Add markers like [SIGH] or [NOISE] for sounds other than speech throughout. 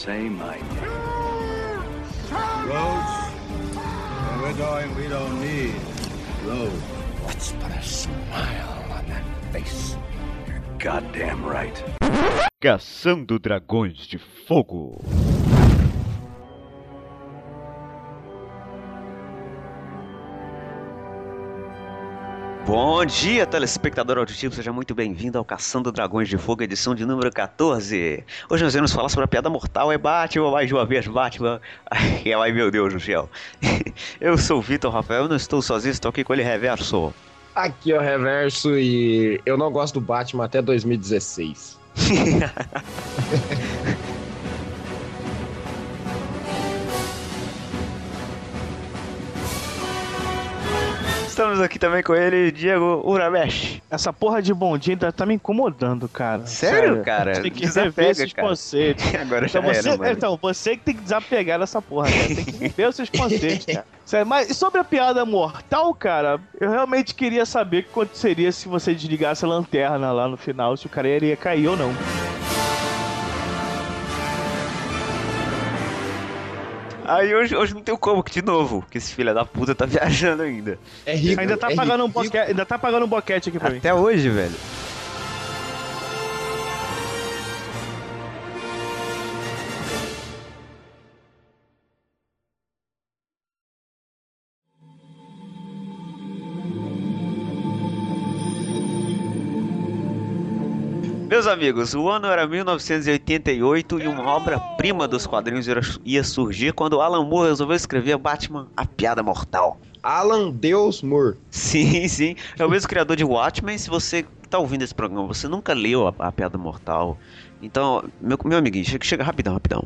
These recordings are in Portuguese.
say my name. Roads? Where we're going, we don't need roads. Let's put a smile on that face. You're goddamn right. Caçando Dragões de Fogo. Bom dia, telespectador auditivo, seja muito bem-vindo ao Caçando Dragões de Fogo, edição de número 14. Hoje nós vamos falar sobre a piada mortal, é Batman, mais uma vez Batman. Ai, ai meu Deus do céu. [LAUGHS] Eu sou o Vitor Rafael, não estou sozinho, estou aqui com ele reverso. Aqui é o Reverso e eu não gosto do Batman até 2016. [LAUGHS] Estamos aqui também com ele, Diego Uramesh. Essa porra de bondinho tá, tá me incomodando, cara. Sério, cara? Tem que Desapega, rever esses cara. conceitos. [LAUGHS] Agora já Então você, era, mano. então, você que tem que desapegar dessa porra, cara. Tem que rever os seus conceitos, cara. Sério, mas sobre a piada mortal, cara, eu realmente queria saber o que aconteceria se você desligasse a lanterna lá no final, se o cara iria cair ou não. Aí hoje, hoje não tem como, que de novo, que esse filho da puta tá [LAUGHS] viajando ainda. É rico. Ainda tá é pagando um rico. boquete, ainda tá pagando um boquete aqui pra mim. Até hoje, velho. Meus amigos, o ano era 1988 e uma obra-prima dos quadrinhos ia surgir quando Alan Moore resolveu escrever Batman, a Piada Mortal. Alan Deus Moore. Sim, [LAUGHS] sim. É o mesmo criador de Watchmen. Se você tá ouvindo esse programa, você nunca leu a, a Piada Mortal. Então, meu, meu amiguinho, chega, chega rapidão, rapidão.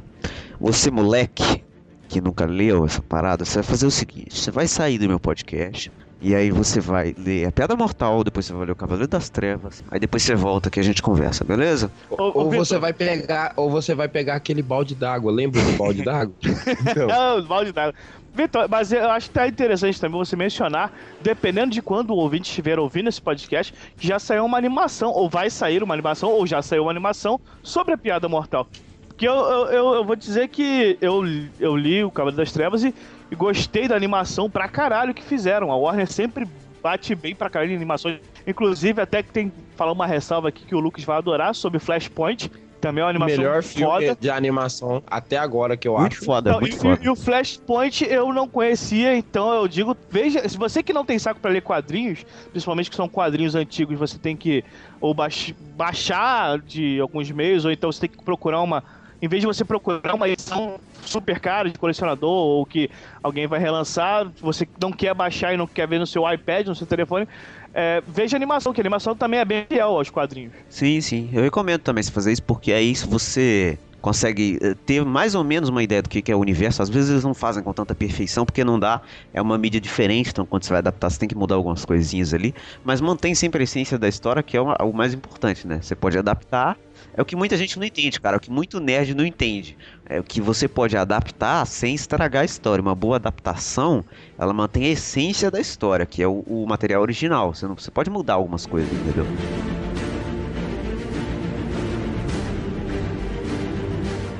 Você, moleque, que nunca leu essa parada, você vai fazer o seguinte: você vai sair do meu podcast. E aí você vai ler a Piada Mortal, depois você vai ler o Cavaleiro das Trevas, aí depois você volta que a gente conversa, beleza? Ou Vitor. você vai pegar, ou você vai pegar aquele balde d'água. Lembra do balde [LAUGHS] d'água? Então, Não, balde d'água. Vitor, mas eu acho que tá interessante também você mencionar, dependendo de quando o ouvinte estiver ouvindo esse podcast, que já saiu uma animação, ou vai sair uma animação, ou já saiu uma animação sobre a piada mortal. Porque eu, eu, eu, eu vou dizer que eu, eu li o Cavaleiro das Trevas e, e gostei da animação pra caralho que fizeram. A Warner sempre bate bem pra caralho em animações. Inclusive, até que tem falar uma ressalva aqui que o Lucas vai adorar sobre Flashpoint. Também é uma animação melhor foda. filme de animação até agora que eu Muito acho. foda, Não, muito e, foda. e- o Flashpoint eu não conhecia, então eu digo, veja, se você que não tem saco pra ler quadrinhos, principalmente que são quadrinhos antigos, você tem que ou baix- baixar de alguns meios, ou então você tem que procurar uma, em vez de você procurar uma edição super cara de colecionador ou que alguém vai relançar, você não quer baixar e não quer ver no seu iPad, no seu telefone, é, veja a animação, que a animação também é bem fiel aos quadrinhos. Sim, sim. Eu recomendo também você fazer isso, porque aí se você consegue eh, ter mais ou menos uma ideia do que é o universo. Às vezes eles não fazem com tanta perfeição, porque não dá. É uma mídia diferente, então quando você vai adaptar, você tem que mudar algumas coisinhas ali. Mas mantém sempre a essência da história, que é o o mais importante, né? Você pode adaptar. É o que muita gente não entende, cara. É o que muito nerd não entende. É o que você pode adaptar sem estragar a história. Uma boa adaptação, ela mantém a essência da história, que é o, o material original. Você, não, você pode mudar algumas coisas, entendeu?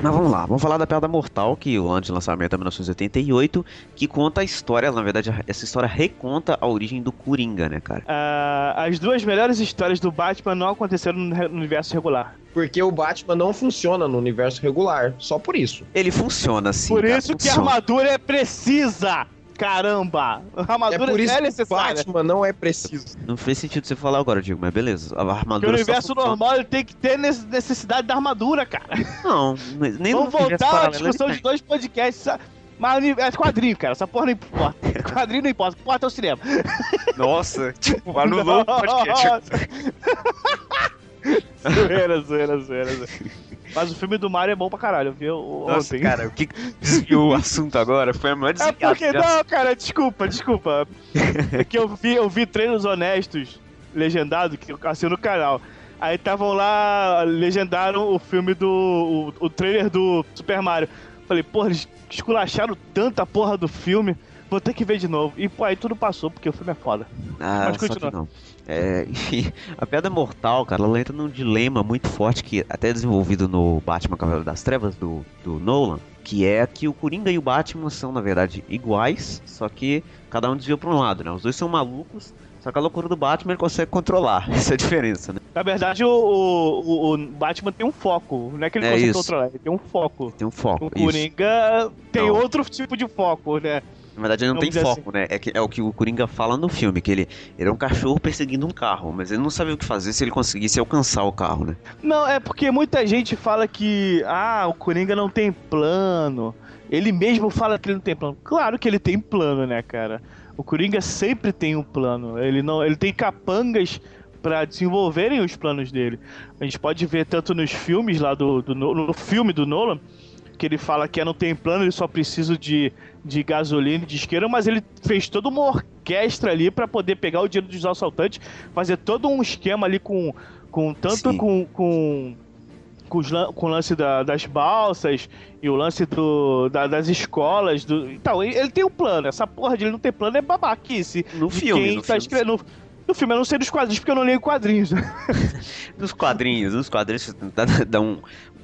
Mas vamos lá, vamos falar da Piada Mortal, que o ano de lançamento é 1988, que conta a história, na verdade, essa história reconta a origem do Coringa, né, cara? Ah, as duas melhores histórias do Batman não aconteceram no universo regular. Porque o Batman não funciona no universo regular. Só por isso. Ele funciona assim, Por cara, isso que a funciona. armadura é precisa! Caramba! A É armadura por isso é que o necessária. Batman não é preciso. Não fez sentido você falar agora, Diego, mas beleza. A Porque o armadura só universo normal ele tem que ter nece- necessidade da armadura, cara. Não, nem no Vamos voltar à discussão de dois podcasts. Mas é quadrinho, cara. Essa porra não importa. [LAUGHS] Quadrinho não importa. O que importa é o cinema. Nossa, tipo, anulou o podcast. [LAUGHS] zoeira, zoeira, zoeira, zoeira. Mas o filme do Mario é bom pra caralho, viu? Nossa, Ontem. cara, o que desviou o assunto agora foi a maior É porque, não, cara, desculpa, desculpa. É que eu vi, eu vi treinos honestos, legendado, que eu assino no canal. Aí estavam lá, legendaram o filme do. O, o trailer do Super Mario. Falei, porra, eles esculacharam tanta porra do filme. Vou ter que ver de novo. E pô, aí tudo passou, porque o filme é foda. Ah, Pode só que continuar. não. É, [LAUGHS] enfim, a Pedra Mortal, cara, ela entra num dilema muito forte que até é desenvolvido no Batman Cavaleiro das Trevas, do, do Nolan, que é que o Coringa e o Batman são, na verdade, iguais, só que cada um desvia pra um lado, né? Os dois são malucos, só que a loucura do Batman ele consegue controlar. [LAUGHS] Essa é a diferença, né? Na verdade, o, o, o Batman tem um foco. Não é que ele É consegue isso. controlar, ele tem um foco. Tem um foco. O isso. Coringa tem Não. outro tipo de foco, né? Na verdade, ele não Vamos tem foco, né? É, que, é o que o Coringa fala no filme, que ele, ele é um cachorro perseguindo um carro, mas ele não sabia o que fazer se ele conseguisse alcançar o carro, né? Não, é porque muita gente fala que ah, o Coringa não tem plano. Ele mesmo fala que ele não tem plano. Claro que ele tem plano, né, cara? O Coringa sempre tem um plano. Ele não, ele tem capangas pra desenvolverem os planos dele. A gente pode ver tanto nos filmes lá do, do No- no filme do Nolan que ele fala que não tem plano, ele só precisa de, de gasolina e de isqueiro, mas ele fez toda uma orquestra ali pra poder pegar o dinheiro dos assaltantes, fazer todo um esquema ali com, com tanto Sim. com, com, com, os com o lance da- das balsas e o lance do, da- das escolas. Do, então, ele, ele tem um plano. Essa porra de ele não ter plano é babaquice. No filme, quem no tá filme. escrevendo. No, no filme, eu não sei dos quadrinhos, porque eu não leio quadrinhos. [LAUGHS] Nos quadrinhos, nos quadrinhos, um,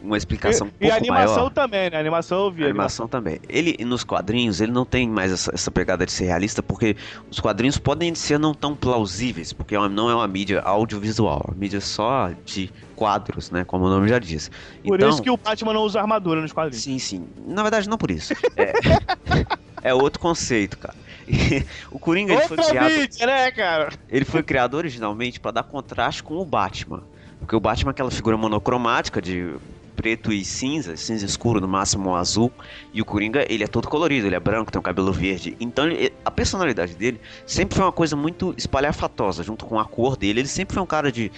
uma explicação um e, e pouco a animação maior. também, né? A animação eu vi. A animação. animação também. Ele, nos quadrinhos, ele não tem mais essa, essa pegada de ser realista, porque os quadrinhos podem ser não tão plausíveis, porque é não é uma mídia audiovisual, é uma mídia só de quadros, né? Como o nome já diz. Por então, isso que o Batman não usa armadura nos quadrinhos. Sim, sim. Na verdade, não por isso. É, [LAUGHS] [LAUGHS] é outro conceito, cara. [LAUGHS] o Coringa ele foi criado. mídia, né, cara? Ele foi criado originalmente para dar contraste com o Batman. Porque o Batman é aquela figura monocromática de preto e cinza, cinza escuro, no máximo azul. E o Coringa, ele é todo colorido, ele é branco, tem um cabelo verde. Então, ele- a personalidade dele sempre foi uma coisa muito espalhafatosa, junto com a cor dele. Ele sempre foi um cara de,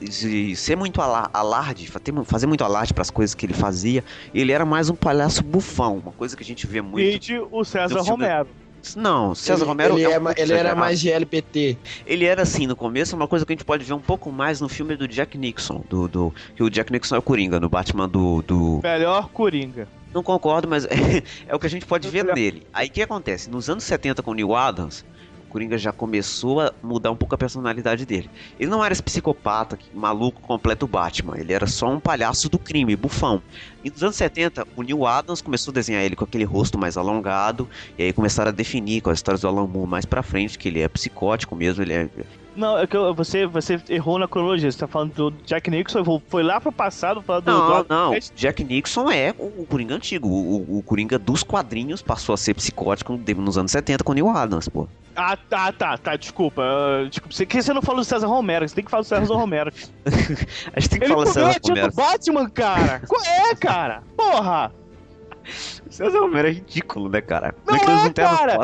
de ser muito ala- alarde, fazer muito alarde para as coisas que ele fazia. Ele era mais um palhaço bufão, uma coisa que a gente vê muito. Vide o César Romero. Não, César ele, Romero ele, é um é pouco ele era mais de LPT. Ele era assim no começo, uma coisa que a gente pode ver um pouco mais no filme do Jack Nixon, do, do que o Jack Nixon é o Coringa, no Batman do, do... Melhor Coringa. Não concordo, mas [LAUGHS] é, o que a gente pode ver nele. Aí o que acontece? Nos anos 70 com o Neil Adams, Coringa já começou a mudar um pouco a personalidade dele. Ele não era esse psicopata, maluco, completo Batman. Ele era só um palhaço do crime, bufão. E nos anos 70, o Neil Adams começou a desenhar ele com aquele rosto mais alongado, e aí começaram a definir com as histórias do Alan Moore mais pra frente, que ele é psicótico mesmo, ele é Não, é que você, você errou na cronologia. Você tá falando do Jack Nixon, foi lá pro passado falando do. Não, do não. Jack Nixon é o, o Coringa antigo. O, o- o Coringa dos quadrinhos passou a ser psicótico nos anos 70 com o Neil Adams, pô. Ah, tá, tá, tá, desculpa. ah, desculpa. Você, que você não falou do César Romero? Você tem que falar do César [LAUGHS] Romero. A gente tem que Ele falar comeu César tia Romero. do Batman, cara! Qual é, cara? Porra! César Romero é ridículo, né, cara? Não Como é, as cara.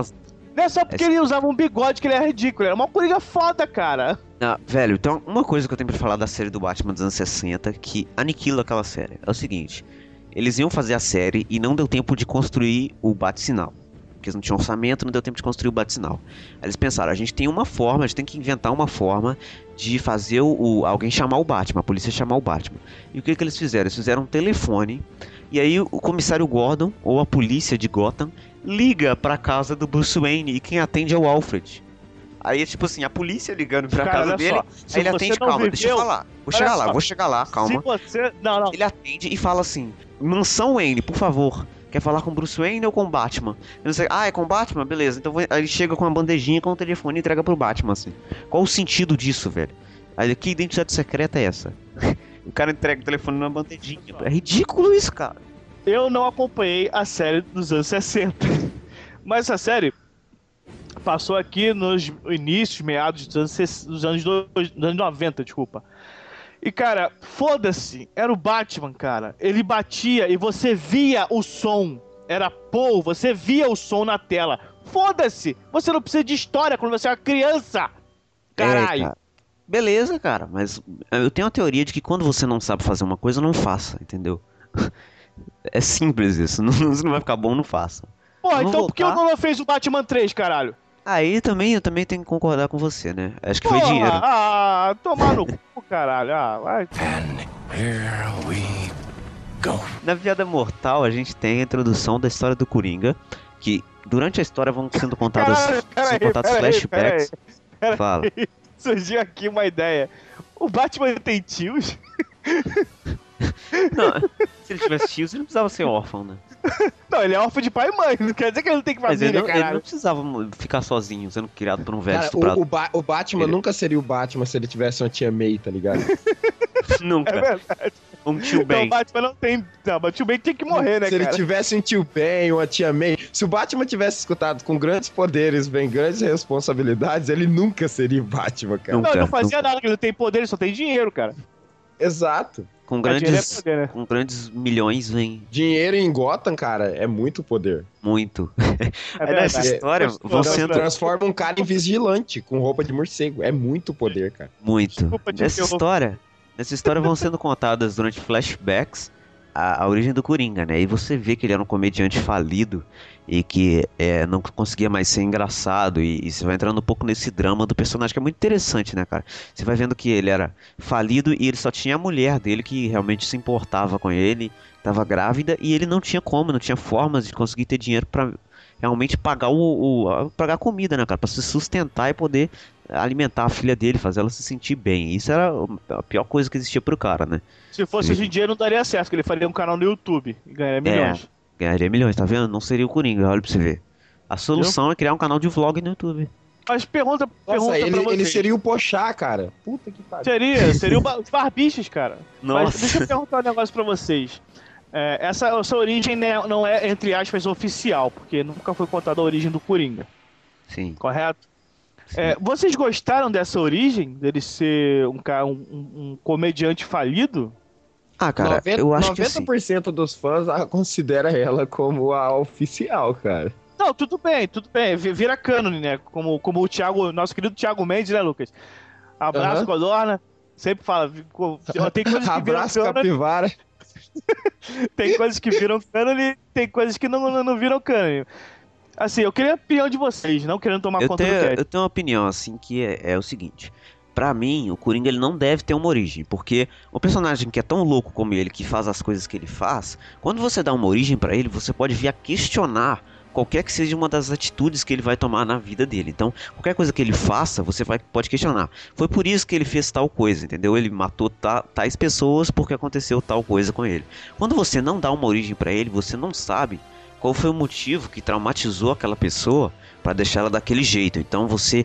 Não é só porque ele usava um bigode que ele era ridículo. Ele era uma coringa foda, cara. Ah, velho, então uma coisa que eu tenho pra falar da série do Batman dos anos 60 que aniquila aquela série é o seguinte: eles iam fazer a série e não deu tempo de construir o bate-sinal. Porque eles não tinham orçamento, não deu tempo de construir o bate-sinal. Aí eles pensaram: a gente tem uma forma, a gente tem que inventar uma forma de fazer o, o- alguém chamar o Batman, a polícia chamar o Batman. E o que, que eles fizeram? Eles fizeram um telefone. E aí o comissário Gordon, ou a polícia de Gotham, liga pra casa do Bruce Wayne e quem atende é o Alfred. Aí é tipo assim, a polícia ligando pra Cara, casa dele, só, ele atende, calma, deixa eu viveu- falar. Vou chegar lá, só, vou chegar lá, calma. Você. Não, não. Ele atende e fala assim: Mansão Wayne, por favor. Quer falar com Bruce Wayne ou com Batman? Sei, ah, é com Batman? Beleza. Então ele chega com uma bandejinha com o telefone e entrega pro Batman, assim. Qual o sentido disso, velho? Aí que identidade secreta é essa? [LAUGHS] o cara entrega o telefone numa bandejinha. É ridículo isso, cara. Eu não acompanhei a série dos anos 60. [LAUGHS] Mas essa série passou aqui nos inícios, meados dos anos, 60 dos anos, dois- dos anos 90, desculpa. E, cara, foda-se. Era o Batman, cara. Ele batia e você via o som. Era Paul, você via o som na tela. Foda-se! Você não precisa de história quando você é uma criança! Caralho! É, cara. Beleza, cara, mas eu tenho a teoria de que quando você não sabe fazer uma coisa, não faça, entendeu? [LAUGHS] É simples isso. [LAUGHS] Não, se não vai ficar bom, não faça. Porra, então por que o voltar. Nolan fez o Batman 3, caralho? Aí também eu também tenho que concordar com você, né? Acho que foi Porra, dinheiro. Ah, tomar no cu, caralho. Ah, vai. And here we go. Na Piada Mortal, a gente tem a introdução da história do Coringa, que durante a história vão sendo contadas, Caralho, são peraí, contados flashbacks. peraí. Fala. Surgiu aqui uma ideia. O Batman tem tios? [LAUGHS] Não, se ele tivesse tios, ele não precisava ser órfão, né? [LAUGHS] Não, ele é órfão de pai e mãe. Não quer dizer que ele não tem Mas ele família, não, ele não precisava ficar sozinho, sendo criado por um velho Cara, o, o, Ba- o Batman Ele- nunca seria o Batman se ele tivesse uma tia May, tá ligado? [LAUGHS] Nunca. É verdade. Um tio Então o bem. Batman não tem. Não, mas o tio Ben tem que morrer, né, se ele cara? tivesse um tio Ben, uma tia May. Se o Batman tivesse escutado com grandes poderes vem grandes responsabilidades, ele nunca seria o Batman, cara. Nunca. Não, ele não fazia nunca. nada, que ele não tem poder, ele só tem dinheiro, cara. Exato. Com é grandes, poder, né? com grandes milhões vem Dinheiro em Gotham, cara, é muito poder. muito. [LAUGHS] É Aí nessa história Gostou, vão sendo Transforma um cara em vigilante com roupa de morcego. É muito poder, cara. muito. Desculpa Nessa história, nessa história vão sendo contadas durante flashbacks a, a origem do Coringa, né? E você vê que ele era um comediante falido e que é, não conseguia mais ser engraçado e, e você vai entrando um pouco nesse drama do personagem que é muito interessante, né, cara? Você vai vendo que ele era falido e ele só tinha a mulher dele que realmente se importava com ele, estava grávida e ele não tinha como, não tinha formas de conseguir ter dinheiro pra realmente pagar o, o a- pagar a comida, né, cara, Pra se sustentar e poder alimentar a filha dele, fazer ela se sentir bem. Isso era a pior coisa que existia pro cara, né? Se fosse hoje em dia, não daria certo, porque ele faria um canal no YouTube e ganharia milhões. Ganharia milhões, tá vendo? Não seria o Coringa, olha pra você ver. A solução é criar um canal de vlog no YouTube. Mas pergunta, pergunta Nossa, ele, pra vocês. ele seria o Pochá, cara. Puta que pariu. Seria, seria o [LAUGHS] ba- os barbichos, cara. Mas Nossa. deixa eu perguntar um negócio pra vocês. É, essa, essa origem né, não é, entre aspas, oficial, porque nunca foi contada a origem do Coringa, Sim. correto? É, vocês gostaram dessa origem, dele ser um, um, um- um comediante falido? Ah, cara, 90, eu acho que assim, 90% dos fãs a considera ela como a oficial, cara. Não, tudo bem, tudo bem. vi- Vira cânone, né? Como, como o Thiago, nosso querido Thiago Mendes, né, Lucas? Abraço, Aham. Codorna. Sempre fala. Tem coisas que viram Abraço, cânone, capivara. [LAUGHS] tem coisas que viram cânone, tem coisas que não, não, não viram cânone. Assim, eu queria a opinião de vocês, não querendo tomar eu conta tenho, do cast. eu tenho uma opinião, assim, que é, é o seguinte. Pra mim, o Coringa ele não deve ter uma origem, porque o personagem que é tão louco como ele, que faz as coisas que ele faz, quando você dá uma origem pra ele, você pode vir a questionar qualquer que seja uma das atitudes que ele vai tomar na vida dele. Então, qualquer coisa que ele faça, você vai, pode questionar. Foi por isso que ele fez tal coisa, entendeu? Ele matou ta- tais pessoas porque aconteceu tal coisa com ele. Quando você não dá uma origem pra ele, você não sabe qual foi o motivo que traumatizou aquela pessoa pra deixar ela daquele jeito. Então você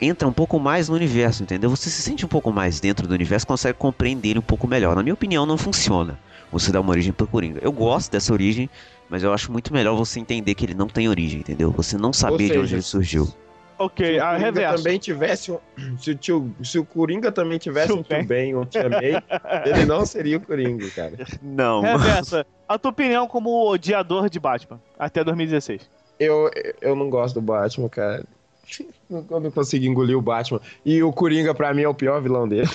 entra um pouco mais no universo, entendeu? Você se sente um pouco mais dentro do universo, consegue compreender ele um pouco melhor. Na minha opinião, não funciona você dar uma origem pro Coringa. Eu gosto dessa origem, mas eu acho muito melhor você entender que ele não tem origem, entendeu? Você não saber de onde ele surgiu. Ok, a reverso. também tivesse um, [CLEARS THROAT] se, o tio, se o Coringa também tivesse um tio Ben ou um tia May, [LAUGHS] ele não seria o Coringa, cara. Não. Reversa, [LAUGHS] a tua opinião como odiador de Batman, até 2016. Eu, eu não gosto do Batman, cara. [LAUGHS] Eu não consigo engolir o Batman. E o Coringa, pra mim, é o pior vilão dele.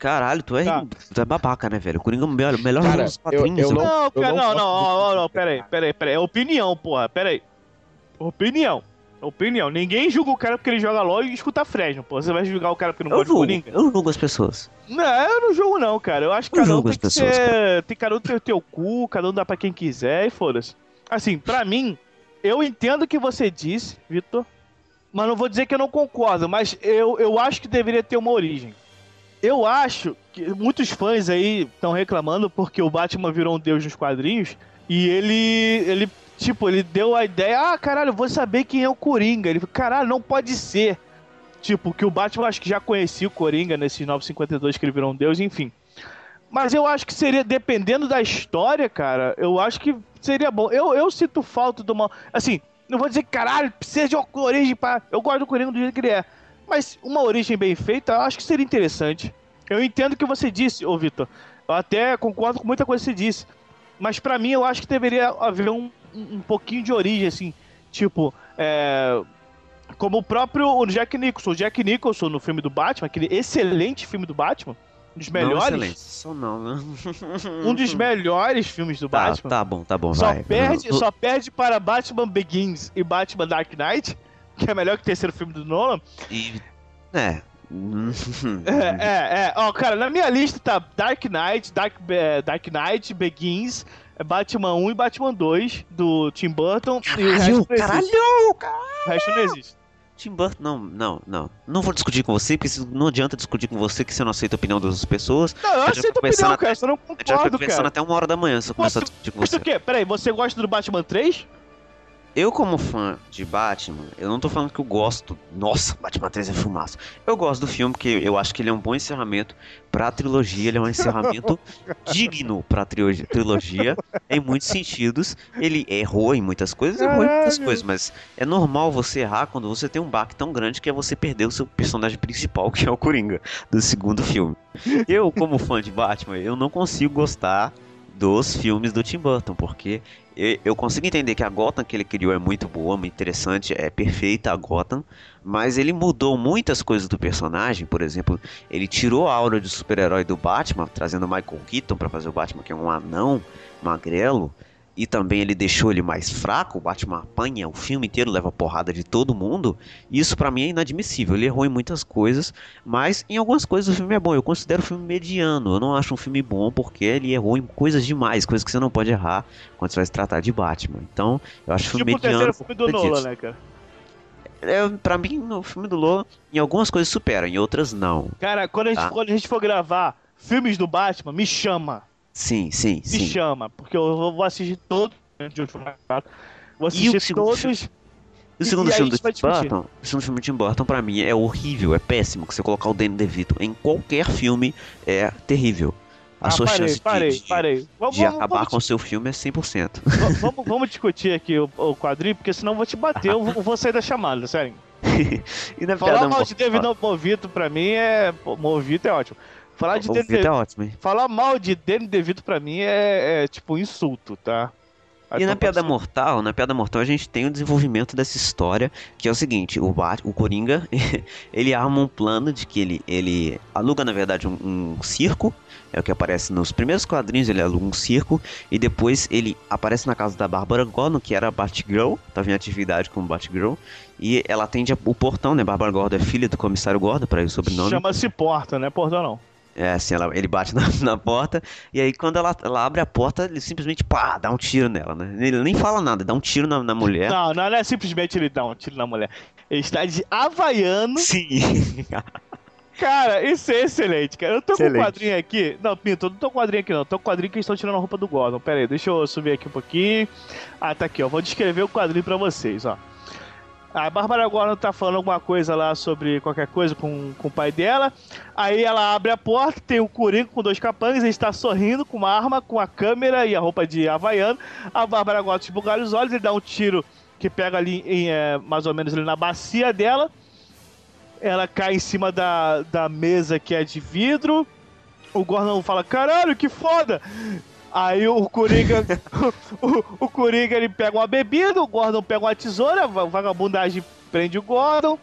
Caralho, tu é, Tá. tu é babaca, né, velho? O Coringa é o melhor, melhor Cara, dos eu- quadrinhos. eu irmão. Não, eu cara, não não, não, do- ó, peraí, peraí, peraí. É opinião, porra, peraí. Opinião. Opinião. Ninguém julga o cara porque ele joga LOL e escuta Fresno, pô. Você vai julgar o cara porque não Eu gosta de Coringa? eu julgo as pessoas. Não, eu não julgo não, cara. Eu acho que Eu cada um julgo tem as que pessoas, ser... Tem cada um tem o teu cu, cada um dá pra quem quiser e foda-se. Assim, pra mim, eu entendo o que você disse, Vitor, mas não vou dizer que eu não concordo, mas eu, eu acho que deveria ter uma origem. Eu acho que muitos fãs aí estão reclamando porque o Batman virou um deus nos quadrinhos e ele, ele, tipo, ele deu a ideia, ah, caralho, vou saber quem é o Coringa. Ele caralho, não pode ser. Tipo, que o Batman acho que já conhecia o Coringa nesses 952 que ele virou um deus, enfim. Mas eu acho que seria, dependendo da história, cara, eu acho que seria bom. Eu, eu sinto falta de uma. Assim, não vou dizer, caralho, precisa de uma origem. Eu gosto do Coringa do jeito que ele é. Mas uma origem bem feita, eu acho que seria interessante. Eu entendo o que você disse, ô Vitor. Eu até concordo com muita coisa que você disse. Mas pra mim, eu acho que deveria haver um, um pouquinho de origem, assim. Tipo, é. Como o próprio o Jack Nicholson. O Jack Nicholson no filme do Batman, aquele excelente filme do Batman. Um dos Não, melhores. excelente. Só não, né? [LAUGHS] um dos melhores filmes do Tá, Batman. tá bom, tá bom, só, vai. perde, [LAUGHS] só perde para Batman Begins e Batman Dark Knight, que é melhor que o terceiro filme do Nolan. E, é, É, é, é. Ó, cara, na minha lista tá Dark Knight, Dark, Dark Knight, Begins, Batman 1 e Batman 2 do Tim Burton. e o resto não existe. O resto não existe. Tim Burton, não, não, não. Não vou discutir com você, porque não adianta discutir com você que você não aceita a opinião das pessoas. Não, eu aceito a opinião, até- cara, só não A gente já foi concordo, conversando cara. até uma hora da manhã se eu começar a discutir com Mas você. o quê? Peraí, você gosta do Batman 3? Eu, como fã de Batman, eu não tô falando que eu gosto. Nossa, Batman 3 é fumaça. Eu gosto do filme porque eu acho que ele é um bom encerramento pra trilogia. Ele é um encerramento [LAUGHS] digno pra trilogia em muitos sentidos. Ele errou em muitas coisas, errou em muitas coisas, mas é normal você errar quando você tem um baque tão grande que é você perder o seu personagem principal, que é o Coringa, do segundo filme. Eu, como fã de Batman, eu não consigo gostar dos filmes do Tim Burton, porque e- eu consigo entender que a Gotham que ele criou é muito boa, muito interessante, é perfeita a Gotham, mas ele mudou muitas coisas do personagem, por exemplo, ele tirou a aura de super-herói do Batman, trazendo Michael Keaton para fazer o Batman, que é um anão magrelo, e também ele deixou ele mais fraco, o Batman apanha o filme inteiro, leva porrada de todo mundo, isso pra mim é inadmissível. Ele errou em muitas coisas, mas em algumas coisas o filme é bom. Eu considero o filme mediano. Eu não acho um filme bom porque ele errou em coisas demais, coisas que você não pode errar quando você vai se tratar de Batman. Então, eu acho o filme Tipo o mediano. terceiro por filme do conta Nolan, disso. né, cara? É, pra mim, no filme do Lola, em algumas coisas supera, em outras não. Cara, quando a gente, Tá. quando a gente for gravar filmes do Batman, me chama. Sim, sim, Me sim. chama. Porque eu vou assistir todos. Vou E o assistir segundo todos. filme? O segundo filme do Tim. Burton, o segundo filme do Tim Burton pra mim é horrível, é péssimo. Que você colocar o Danny DeVito em qualquer filme é terrível. A Ah, sua parei, chance de- parei, de, parei. Vamos, de vamos, acabar vamos, com o seu filme é 100%. va- vamos, vamos discutir aqui o, o quadrinho, porque senão eu vou te bater, eu vou- vou sair da chamada, sério. [LAUGHS] Falar mal de David Movito pra mim é. pô, Movito é ótimo. Falar de O Danny Vitor é ótimo? Falar mal de Danny DeVito pra mim é, é tipo um insulto, tá? E na tomar Piada Mortal, na Piada Mortal a gente tem o desenvolvimento dessa história, que é o seguinte, o, Bat, o Coringa, [LAUGHS] ele arma um plano de que ele, ele aluga, na verdade, um, um circo, é o que aparece nos primeiros quadrinhos, ele aluga um circo, e depois ele aparece na casa da Bárbara Gordon, que era a Batgirl, estava em atividade como Batgirl, e ela atende o portão, né, Bárbara Gordon é filha do comissário Gordon, para o sobrenome. Chama-se Porta, né? Porta não. É, assim, ela, ele bate [LAUGHS] na, na porta, e aí quando ela, ela abre a porta, ele simplesmente, pá, dá um tiro nela, né? Ele nem fala nada, dá um tiro na, na mulher. Não, não, não é simplesmente ele dar um tiro na mulher. Ele está de havaiano. Sim. [LAUGHS] Cara, isso é excelente, cara. Eu tô com um Excelente. quadrinho aqui. Não, Pinto, eu não tô com quadrinho aqui, não. Tô com quadrinho que eles estão tirando a roupa do Gordon. Pera aí, deixa eu subir aqui um pouquinho. Ah, tá aqui, ó. Vou descrever o quadrinho pra vocês, ó. A Bárbara Gordon tá falando alguma coisa lá sobre qualquer coisa com, com o pai dela. Aí ela abre a porta, tem um Coringa com dois capangas, ele está sorrindo com uma arma, com a câmera e a roupa de havaiano. A Bárbara Gordon esbugalha os olhos, ele dá um tiro que pega ali em, é, mais ou menos ali na bacia dela. Ela cai em cima da, da mesa que é de vidro. O Gordon fala, caralho, que foda! Aí o Coringa. [LAUGHS] o, o Coringa ele pega uma bebida, o Gordon pega uma tesoura, a vagabundagem prende o Gordon.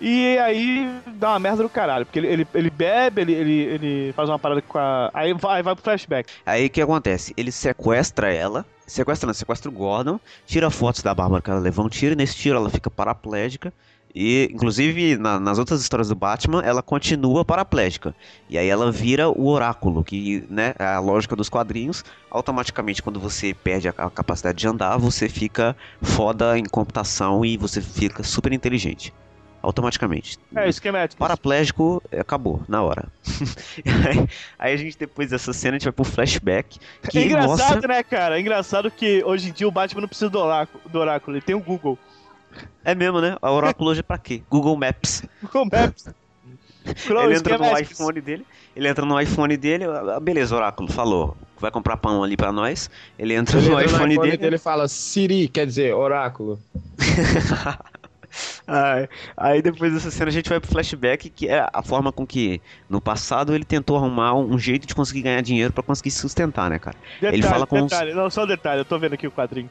E aí dá uma merda do caralho. Porque ele, ele, ele bebe, ele, ele, ele faz uma parada com a. Aí vai, vai pro flashback. Aí o que acontece? Ele sequestra ela, sequestra não, sequestra o Gordon, tira fotos da Bárbara que ela levou um tiro, e nesse tiro ela fica paraplégica. E, inclusive, na- nas outras histórias do Batman, ela continua paraplégica. E aí ela vira o oráculo, que, né, é a lógica dos quadrinhos. Automaticamente, quando você perde a, a capacidade de andar, você fica foda em computação e você fica super inteligente. Automaticamente. É, esquemático. Paraplégico, é, acabou, na hora. [LAUGHS] aí, aí a gente, depois dessa cena, a gente vai pro flashback. Que É engraçado, mostra... né, cara? É engraçado que hoje em dia o Batman não precisa do oráculo, do oráculo ele tem o Google. É mesmo, né? A oráculo hoje é pra quê? Google Maps. Google Maps. [LAUGHS] Close ele entra no schematics. iPhone dele. Ele entra no iPhone dele. ah, Beleza, oráculo, falou. Vai comprar pão ali pra nós. Ele entra Ele no entra iPhone, dele. dele e fala Siri, quer dizer, oráculo. [LAUGHS] Ai, aí depois dessa cena a gente vai pro flashback, que é a forma com que no passado ele tentou arrumar um jeito de conseguir ganhar dinheiro pra conseguir se sustentar, né, cara? Detalhe, Ele fala com uns- detalhe, não, só um detalhe, eu tô vendo aqui o quadrinho.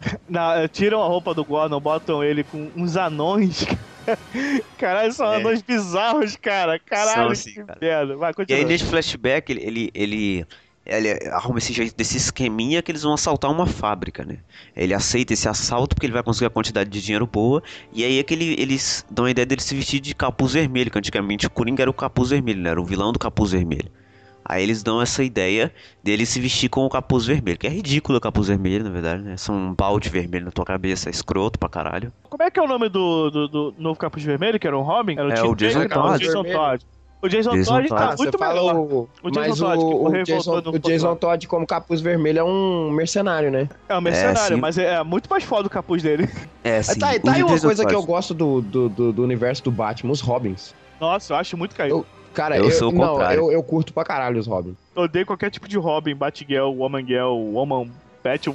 [LAUGHS] Na- tiram a roupa do Gordon, botam ele com uns anões. [LAUGHS] Caralho, são É. anões bizarros, cara. Caralho, assim, que cara. merda. Vai, E aí nesse flashback ele, ele, ele, ele arruma esse jeito desse esqueminha que eles vão assaltar uma fábrica, né? Ele aceita esse assalto porque ele vai conseguir a quantidade de dinheiro boa. E aí é que ele, eles dão a ideia dele se vestir de capuz vermelho, que antigamente o Coringa era o capuz vermelho, né? Era o vilão do capuz vermelho. Aí eles dão essa ideia dele se vestir com o capuz vermelho, que é ridículo o capuz vermelho, na verdade, né? São um balde vermelho na tua cabeça, é escroto pra caralho. Como é que é o nome do, do, do novo Capuz Vermelho, que era o Robin? Era o É, o Jason Todd. O Jason. Todd. O Jason, Jason Todd Todd. tá Ah, você muito melhor. o, O Jason mas Todd, que o, o Jason, o Jason. Todd como capuz vermelho é um mercenário, né? É um mercenário, sim. mas é, é muito mais foda o capuz dele. É, sim. tá, tá aí uma Jason coisa que eu Todd. gosto do, do, do, do universo do Batman, os Robins. Nossa, eu acho muito caído. Eu- Cara, Eu eu, sou o não, contrário. eu, eu curto pra caralho os Robins. Eu odeio qualquer tipo de Robin, Batgirl, Woman Girl, Woman Bat,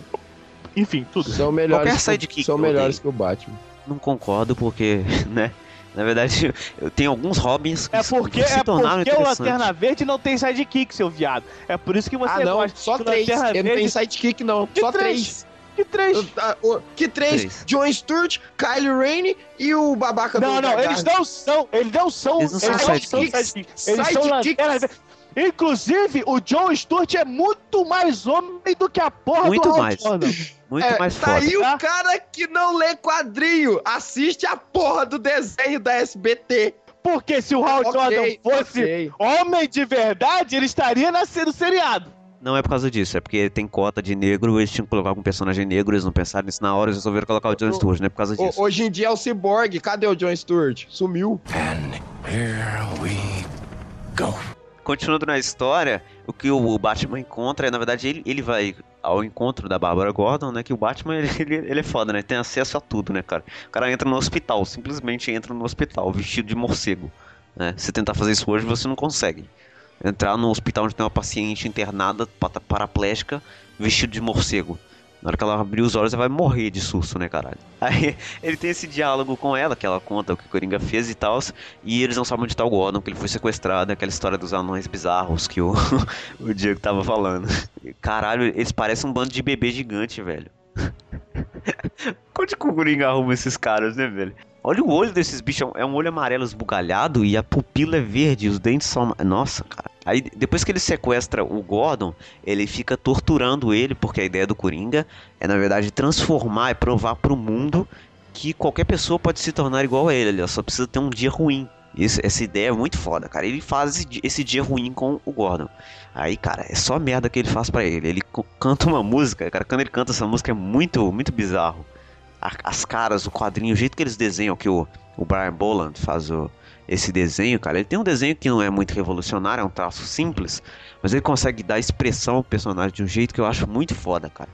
enfim, tudo. São melhores, Qualquer que, sidekick são eu melhores que o Batman. Não concordo porque, [LAUGHS] né? Na verdade, eu tenho alguns Robins que É porque, se é tornaram porque o. Lanterna Verde não tem sidekick, seu viado. É por isso que você ah, não, gosta só três. Lanterna Ele não tem Verde. sidekick, não. Que só três? três. Que três. Ah, o- Que três? Três. John Stewart, Kyle Rainey e o babaca do Não, não, eles não são, eles não são, Eles não são não sidekicks. Eles são. Inclusive, o John Stewart é muito mais homem do que a porra Muito do mais. Jordan. Muito É, mais tá foda. aí tá? o cara que não lê quadrinho. Assiste a porra do desenho da SBT. Porque se o Hal Ok, Jordan fosse ok. homem de verdade, ele estaria nascendo seriado. Não é por causa disso, é porque tem cota de negro, eles tinham que colocar um personagem negro, eles não pensaram nisso na hora, eles resolveram colocar o John O- Stewart, não é por causa O- disso. hoje em dia é o Cyborg. Cadê o John Stewart? Sumiu. And here we go. Continuando na história, o que o Batman encontra é, na verdade, ele, ele vai ao encontro da Bárbara Gordon, né? Que o Batman, [LAUGHS] ele, ele, ele é foda, né? Tem acesso a tudo, né, cara? O cara entra no hospital, simplesmente entra no hospital, vestido de morcego. Né? Se tentar fazer isso hoje, você não consegue. Entrar no hospital onde tem uma paciente internada, paraplégica, vestido de morcego. Na hora que ela abrir os olhos, ela vai morrer de susto, né, caralho? [LAUGHS] Aí ele tem esse diálogo com ela, que ela conta o que o Coringa fez e tal, e eles não sabem onde tá o Gordon, que ele foi sequestrado, aquela história dos anões bizarros que o, [LAUGHS] o Diego tava falando. Caralho, eles parecem um bando de bebê gigante, velho. [LAUGHS] Onde que o Coringa arruma esses caras, né, velho? Olha o olho desses bichos, é um olho amarelo esbugalhado e a pupila é verde, os dentes são. Nossa, cara. Aí depois que ele sequestra o Gordon, ele fica torturando ele, porque a ideia do Coringa é, na verdade, transformar e provar pro mundo que qualquer pessoa pode se tornar igual a ele, ele só precisa ter um dia ruim. Isso, essa ideia é muito foda, cara. Ele faz esse di- esse dia ruim com o Gordon. Aí, cara, é só merda que ele faz pra ele. Ele canta uma música, cara. Quando ele canta essa música é muito, muito bizarro. As caras, o quadrinho, o jeito que eles desenham, que o, o Brian Boland faz o- esse desenho, cara. Ele tem um desenho que não é muito revolucionário, é um traço simples, mas ele consegue dar expressão ao personagem de um jeito que eu acho muito foda, cara.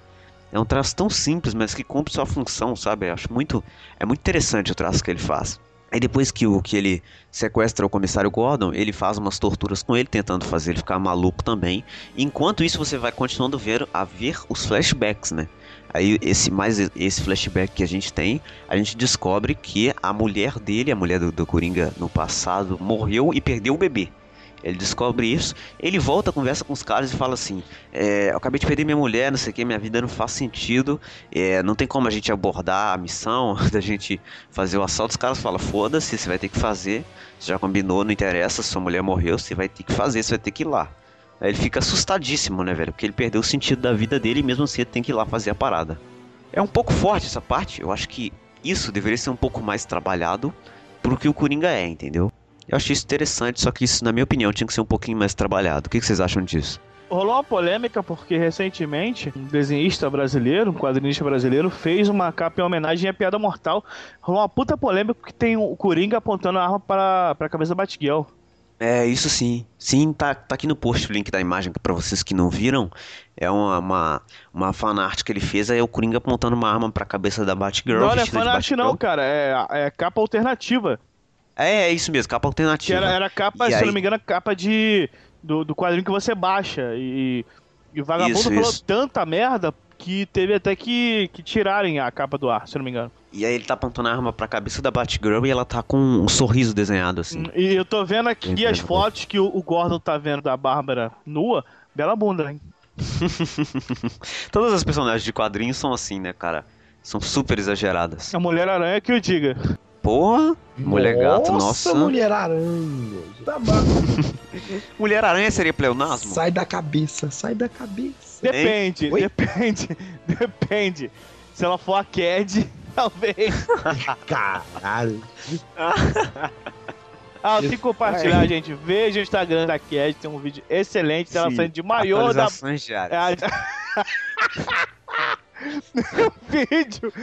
É um traço tão simples, mas que cumpre sua função, sabe? Eu acho muito. É muito interessante o traço que ele faz. Aí depois que, o, que ele sequestra o comissário Gordon, ele faz umas torturas com ele, tentando fazer ele ficar maluco também. Enquanto isso, você vai continuando ver, a ver os flashbacks, né? Aí esse mais esse flashback que a gente tem, a gente descobre que a mulher dele, a mulher do, do Coringa no passado, morreu e perdeu o bebê. Ele descobre isso, ele volta, conversa com os caras e fala assim: é, Eu acabei de perder minha mulher, não sei o que, minha vida não faz sentido, é, não tem como a gente abordar a missão [LAUGHS] da gente fazer o assalto. Os caras falam: Foda-se, você vai ter que fazer, você já combinou, não interessa, sua mulher morreu, você vai ter que fazer, você vai ter que ir lá. Ele fica assustadíssimo, né, velho? Porque ele perdeu o sentido da vida dele e mesmo assim ele tem que ir lá fazer a parada. É um pouco forte essa parte, eu acho que isso deveria ser um pouco mais trabalhado pro que o Coringa é, entendeu? Eu achei isso interessante, só que isso, na minha opinião, tinha que ser um pouquinho mais trabalhado. O que que vocês acham disso? Rolou uma polêmica porque recentemente um desenhista brasileiro, um quadrinista brasileiro, fez uma capa em homenagem à Piada Mortal. Rolou uma puta polêmica porque tem o Coringa apontando a arma para, para a cabeça da Batgirl. É, isso sim. Sim, tá, tá aqui no post o link da imagem pra vocês que não viram. É uma, uma, uma fanart que ele fez, aí é o Coringa apontando uma arma pra cabeça da Batgirl. não, não é fanart não, cara. É, é capa alternativa. É, é isso mesmo, capa Que alternativa. era, era capa, E se eu aí? não me engano, capa de. Do, do quadrinho que você baixa. E, e o vagabundo Isso, falou isso. tanta merda que teve até que, que tirarem a capa do ar, se eu não me engano. E aí ele tá apontando a arma pra cabeça da Batgirl e ela tá com um sorriso desenhado assim. E eu tô vendo aqui Entendo. as fotos que o, Gordon tá vendo da Bárbara nua. Bela bunda, hein? [LAUGHS] Todas as personagens de quadrinhos são assim, né, cara? São super exageradas. A Mulher-Aranha que eu diga. Porra, mulher gato, nossa. Mulher aranha. Tá bom. [LAUGHS] Mulher aranha seria pleonasmo? Sai da cabeça, sai da cabeça. Depende, Oi? depende, [LAUGHS] depende. Se ela for a Cad, [LAUGHS] talvez. Caralho. [LAUGHS] Ah, tem que compartilhar, gente. Veja o Instagram da Cad, tem um vídeo excelente dela Sim, saindo de maiô da. Diárias. Tem um vídeo.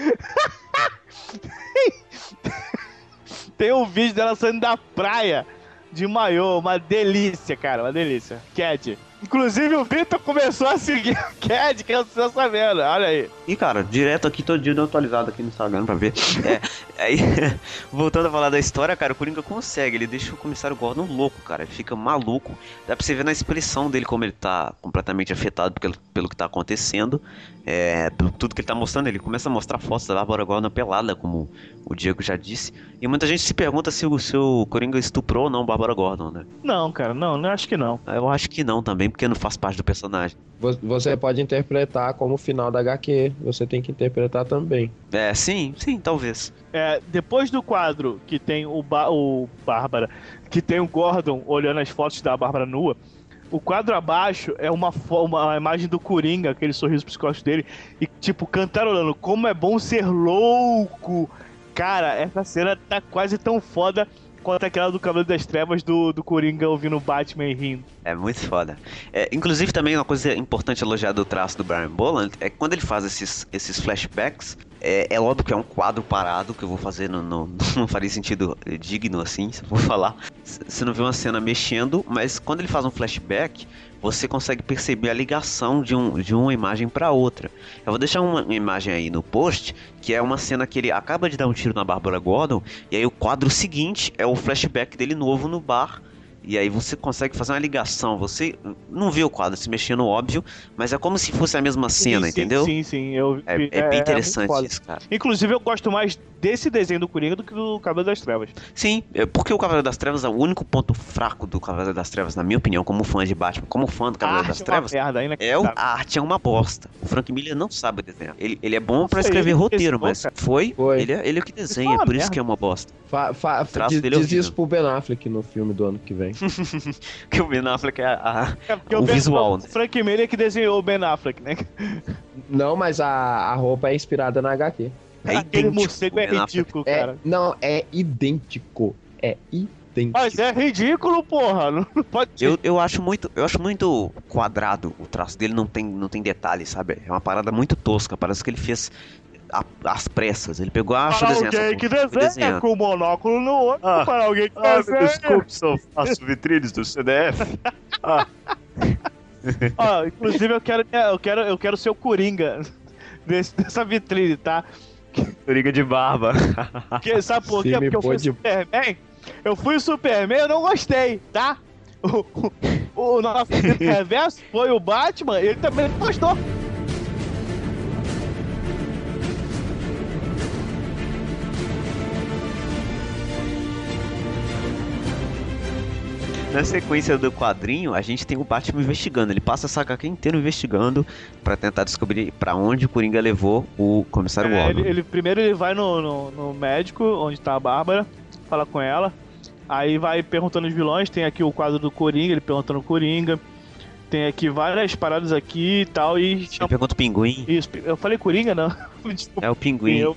Tem um vídeo dela saindo da praia de maiô, uma delícia, cara, uma delícia. Cad. Inclusive o Vitor começou a seguir a Cad, que eu tô sabendo, olha aí. E cara, direto aqui, todo dia dando atualizado aqui no Instagram pra ver. É, aí, [LAUGHS] voltando a falar da história, cara, o Coringa consegue, ele deixa o comissário Gordon louco, cara. Ele fica maluco. Dá pra você ver na expressão dele como ele tá completamente afetado pelo, pelo que tá acontecendo. É, pelo tudo que ele tá mostrando. Ele começa a mostrar fotos da Bárbara Gordon pelada, como o Diego já disse. E muita gente se pergunta se o seu Coringa estuprou ou não Bárbara Gordon, né? Não, cara, não, não acho que não. Eu acho que não também, porque não faz parte do personagem. Vo- Você pode interpretar como o final da HQ. Você tem que interpretar também. É, sim, sim, talvez. É, depois do quadro que tem o, ba o Bárbara, que tem o Gordon olhando as fotos da Bárbara nua, o quadro abaixo é uma, uma imagem do Coringa, aquele sorriso psicótico dele, e tipo, cantarolando, como é bom ser louco! Cara, essa cena tá quase tão foda quanto aquela do Cabelo das Trevas do, do Coringa ouvindo Batman rindo. É muito foda. É, inclusive, também uma coisa importante elogiar do traço do Brian Boland é que quando ele faz esses, esses flashbacks, é, é óbvio que é um quadro parado, que eu vou fazer, no, no- [LAUGHS] não faria sentido digno assim, se eu for falar. Você não vê uma cena mexendo, mas quando ele faz um flashback, você consegue perceber a ligação de, um, de uma imagem para outra. Eu vou deixar uma imagem aí no post, que é uma cena que ele acaba de dar um tiro na Bárbara Gordon, e aí o quadro seguinte é o flashback dele novo no bar. E aí você consegue fazer uma ligação. Você não vê o quadro se mexendo, óbvio, mas é como se fosse a mesma cena, Sim, sim, entendeu? Sim, sim, eu É, vi. é bem muito interessante foda. isso, cara. Inclusive, eu gosto mais desse desenho do Coringa do que do Cabelo das Trevas. Sim, é porque o Cavaleiro das Trevas é o único ponto fraco do Cavaleiro das Trevas, na minha opinião, como fã de Batman, como fã do A Cavaleiro arte das é uma Trevas. merda, É o, inacreditável. a arte é uma bosta. O Frank Miller não sabe desenhar. Ele, ele é bom pra Nossa, escrever ele roteiro, mas boca. foi, Foi. Ele, é, ele é o que é desenha, uma por isso merda. que é uma bosta. Fa, fa, traço diz, dele é diz isso pro Ben Affleck no filme do ano que vem. [LAUGHS] Que o Ben Affleck é a, É porque o Ben- visual, O né? Frank Miller que desenhou o Ben Affleck, né? Não, mas a, a roupa é inspirada na HQ. É Aquele idêntico morcego é Affleck. ridículo, É, cara. não, é idêntico. É idêntico. Mas é ridículo, porra. Não não pode ser. Eu, eu acho muito, eu acho muito quadrado o traço dele, não tem, não tem detalhes, sabe? É uma parada muito tosca, parece que ele fez a- às pressas. Ele pegou, ah, deixa eu para desenhar essa alguém que desenha desenhando. com o monóculo no olho, Ah. para alguém que Ah, desenha. desculpe se eu faço vitrines do CDF. [LAUGHS] Ó, inclusive eu quero, eu quero, eu quero ser o Coringa [LAUGHS] desse- dessa vitrine, tá? Coringa [LAUGHS] de barba. Porque, sabe por quê? Porque eu fui pôde- Superman. Eu fui o Superman, eu não gostei, tá? O, o, o nosso [LAUGHS] reverso foi o Batman, ele também não Na sequência do quadrinho, a gente tem o Batman investigando. Ele passa essa HQ inteira investigando pra tentar descobrir pra onde o Coringa levou o comissário É, Gordon. ele, ele- primeiro ele vai no, no, no médico, onde tá a Bárbara, fala com ela. Aí vai perguntando os vilões, tem aqui o quadro do Coringa, ele perguntando o Coringa. Tem aqui várias paradas aqui e tal, e... Pergunta o pinguim. Isso, eu falei Coringa, não? [LAUGHS] Desculpa. É o pinguim. Eu,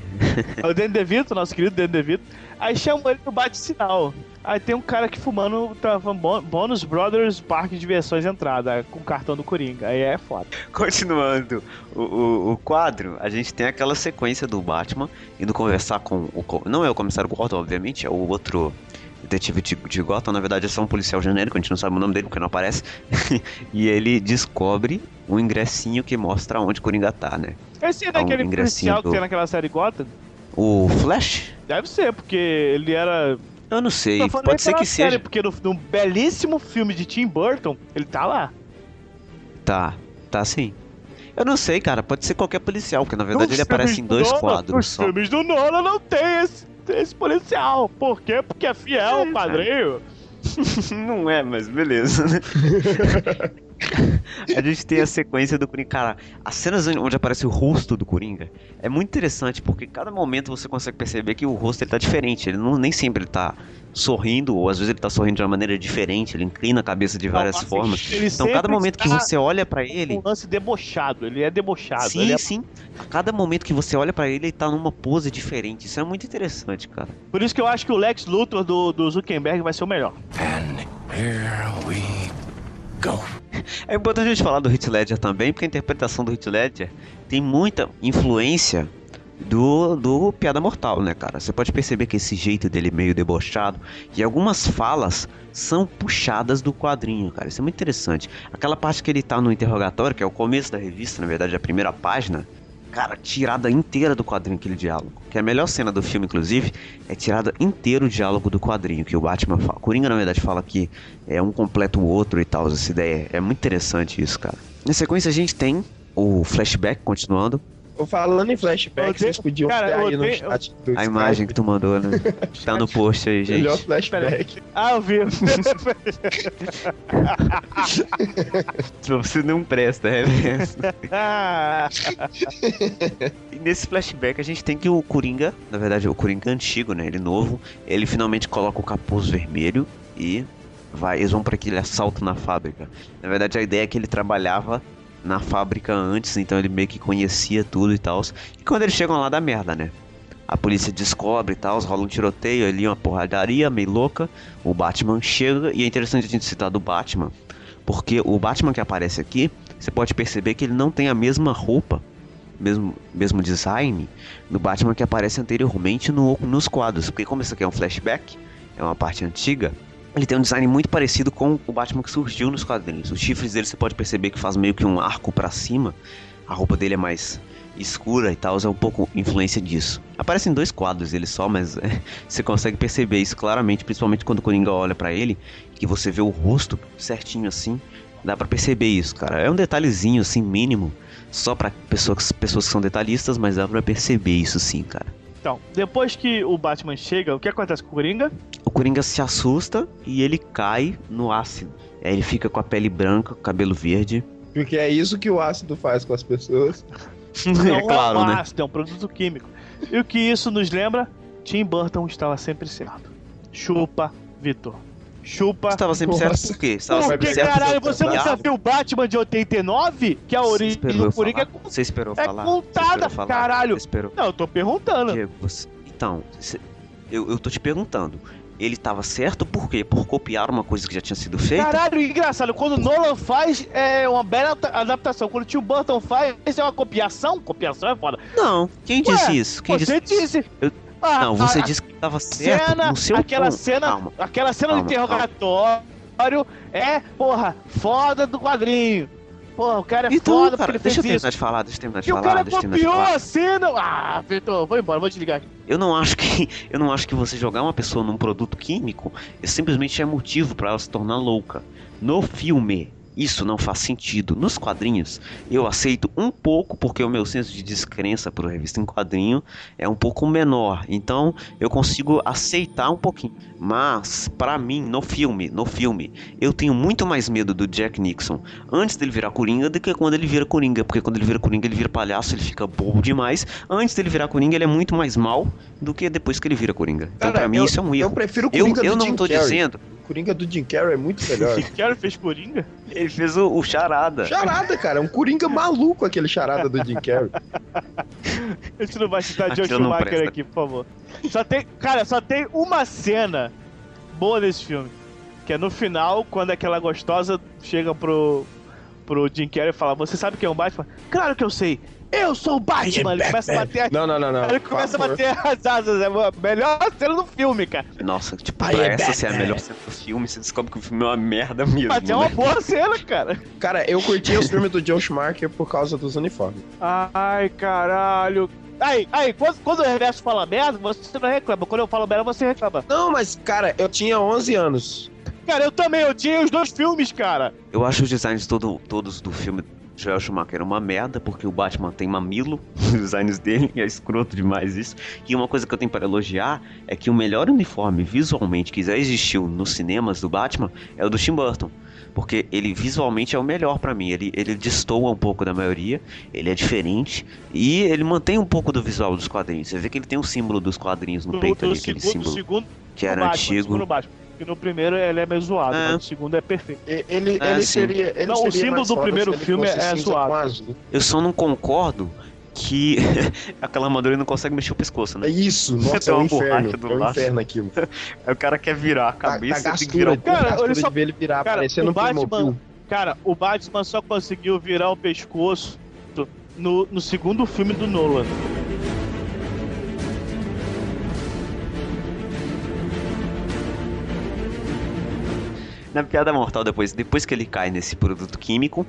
é o Danny DeVito, nosso querido Danny DeVito. Aí chamam ele no bate-sinal. Aí tem um cara aqui fumando tá, falando, "Bon- Bonus Brothers Parque de Diversões Entrada, com o cartão do Coringa. Aí é foda. Continuando o, o, o quadro, a gente tem aquela sequência do Batman indo conversar com o. Não é o comissário Gordon, obviamente, é o outro detetive de, de Gotham. Na verdade, é só um policial genérico, a gente não sabe o nome dele porque não aparece. [LAUGHS] e ele descobre um ingressinho que mostra onde Coringa tá, né? Esse é um daquele ingressinho policial que do- tem naquela série Gotham? O Flash? Deve ser, porque ele era. Eu não sei, Não, pode ser pela que série, seja. Porque no, num belíssimo filme de Tim Burton, ele tá lá. Tá, tá sim. Eu não sei, cara, pode ser qualquer policial, porque na verdade Nos ele aparece em do dois Nolan- quadros Nos só. filmes do Nolan não tem esse, esse policial. Por quê? Porque é fiel ao É, padrinho. [LAUGHS] não é, mas beleza, né? [LAUGHS] [LAUGHS] a gente tem a sequência do Coringa. Cara, as cenas onde aparece o rosto do Coringa é muito interessante, porque cada momento você consegue perceber que o rosto ele tá diferente. Ele não, nem sempre ele tá sorrindo, ou às vezes ele tá sorrindo de uma maneira diferente, ele inclina a cabeça de várias Nossa, formas. Então, cada momento que está você olha pra ele. Um lance debochado, ele é debochado. Sim, ele é- sim. A cada momento que você olha pra ele, ele tá numa pose diferente. Isso é muito interessante, cara. Por isso que eu acho que o Lex Luthor do, do Zuckerberg vai ser o melhor. And here we go. É importante a gente falar do Heath Ledger também, porque a interpretação do Heath Ledger tem muita influência do, do Piada Mortal, né, cara? Você pode perceber que esse jeito dele meio debochado e algumas falas são puxadas do quadrinho, cara. Isso é muito interessante. Aquela parte que ele tá no interrogatório, que é o começo da revista, na verdade, a primeira página, cara, tirada inteira do quadrinho aquele diálogo. Que a melhor cena do filme, inclusive, é tirada inteiro o diálogo do quadrinho, que o Batman fala. Coringa, na verdade, fala que é um completa o outro e tal, essa ideia. É muito interessante isso, cara. Na sequência, a gente tem o flashback continuando. Falando em flashback, vocês tenho- podiam cara, ter aí no chat do A imagem que tu mandou, né? [LAUGHS] Tá no post aí, Melhor gente. flashback. Ah, eu vi. Você não presta, é mesmo. [LAUGHS] E nesse flashback a gente tem que o Coringa, na verdade o Coringa antigo, né? Ele novo, ele finalmente coloca o capuz vermelho e vai, eles vão para aquele assalto na fábrica. Na verdade a ideia é que ele trabalhava na fábrica antes, então ele meio que conhecia tudo e tal. E quando eles chegam lá dá merda, né? A polícia descobre e tal, rola um tiroteio ali, uma porradaria meio louca. O Batman chega e é interessante a gente citar do Batman, porque o Batman que aparece aqui, você pode perceber que ele não tem a mesma roupa mesmo, mesmo design do Batman que aparece anteriormente no, nos quadros. Porque como isso aqui é um flashback, é uma parte antiga, ele tem um design muito parecido com o Batman que surgiu nos quadrinhos. Os chifres dele você pode perceber que faz meio que um arco pra cima. A roupa dele é mais escura e tal, é um pouco influência disso. Aparecem dois quadros ele só, mas é, [LAUGHS] você consegue perceber isso claramente, principalmente quando o Coringa olha pra ele, que você vê o rosto certinho assim. Dá pra perceber isso, cara. É um detalhezinho assim mínimo, só pra pessoas, pessoas que são detalhistas, mas dá pra perceber isso sim, cara. Então, depois que o Batman chega, o que acontece com o Coringa? O Coringa se assusta e ele cai no ácido. Aí ele fica com a pele branca, com o cabelo verde. Porque é isso que o ácido faz com as pessoas. [LAUGHS] é claro, um né? ácido, é um produto químico. E o que isso nos lembra? Tim Burton estava sempre certo. Chupa, Vitor. Chupa. Estava sempre Nossa. certo por quê? Estava Por sempre Porque, certo caralho, você o nunca diabo- viu o Batman de 89? Que a Você origem do Coringa é falar? com- Você esperou é falar? contada, Você falar? caralho. Você esperou. Não, eu tô perguntando. Diego, você- Então, você- eu, eu tô te perguntando. Ele estava certo por quê? Por copiar uma coisa que já tinha sido feita? Caralho, engraçado, quando o Nolan faz é uma bela adaptação, quando o Tio Burton faz é uma copiação, copiação é foda. Não. Quem Ué, disse isso? Quem você disse? disse. Eu- Ah, Não, você a- disse que estava certo cena, no seu aquela ponto. cena, Calma. aquela cena Calma, do interrogatório é, porra, foda do quadrinho. Porra, o cara é Então, foda cara, porque deixa eu terminar isso. de falar, deixa eu terminar de E o falar, cara terminar de copiou a cena. Ah, Vitor, vou embora, vou desligar. Eu não acho que eu não acho que você jogar uma pessoa num produto químico é simplesmente é motivo para ela se tornar louca. No filme, isso não faz sentido. Nos quadrinhos, eu aceito um pouco porque o meu senso de descrença por revista em quadrinho é um pouco menor. Então, eu consigo aceitar um pouquinho. Mas para mim, no filme, no filme, eu tenho muito mais medo do Jack Nixon antes dele virar Coringa do que quando ele vira Coringa, porque quando ele vira Coringa, ele vira palhaço, ele fica bobo demais. Antes dele virar Coringa, ele é muito mais mal do que depois que ele vira Coringa. Então, pra mim, eu- isso é um Eu erro. prefiro Eu, Coringa eu do não Jim tô Carrey. dizendo. O Coringa do Jim Carrey é muito melhor. [LAUGHS] Quero fez Coringa? Ele fez o, o charada. charada, cara. É um Coringa maluco aquele charada do Jim Carrey. [LAUGHS] A gente não vai citar John Schumacher aqui, por favor. Só tem, cara, só tem uma cena boa nesse filme. Que é no final, quando aquela gostosa chega pro, pro Jim Carrey e fala: Você sabe quem é o Batman? Claro que eu sei. Eu sou o Batman! Ele começa a bater Não, não, não, não. Ele começa a bater as asas, é a melhor cena do filme, cara. Nossa, tipo, Aí pra é essa ser a melhor cena do filme, você descobre que o filme é uma merda mesmo. Mas é uma né? boa cena, cara. Cara, eu curti os filmes do Joe Schumacher por causa dos uniformes. Ai, caralho. Aí, aí, quando, quando o Reverso fala merda, você não reclama. Quando eu falo merda, você reclama. Não, mas, cara, eu tinha 11 anos. Cara, eu também, eu tinha os dois filmes, cara. Eu acho os designs todo, todos do filme Joel Schumacher é uma merda, porque o Batman tem mamilo [LAUGHS] nos designs dele, e é escroto demais isso. E uma coisa que eu tenho para elogiar é que o melhor uniforme visualmente que já existiu nos cinemas do Batman é o do Tim Burton. Porque ele visualmente é o melhor pra mim. Ele, ele destoa um pouco da maioria, ele é diferente e ele mantém um pouco do visual dos quadrinhos. Você vê que ele tem o símbolo dos quadrinhos no Do, peito do ali, aquele segundo, símbolo segundo que era Batman, antigo. E no primeiro ele é meio zoado, É. mas no segundo é perfeito. E- Ele, É, ele seria. Ele Não, o seria símbolo mais do primeiro ele filme é zoado. azul. Eu só não concordo que [LAUGHS] aquela armadura ele não consegue mexer o pescoço, É né? isso, [LAUGHS] nossa, Tem é um uma inferno. borracha do É um lado. inferno aquilo. [LAUGHS] Aí o cara quer virar a Tá, cabeça, tá tem que virar o Cara, olha só- de ver ele virar, cara, parecendo o um. Batman- Cara, o Batman só conseguiu virar o pescoço no, no segundo filme do Nolan. Na piada mortal, depois, depois que ele cai nesse produto químico,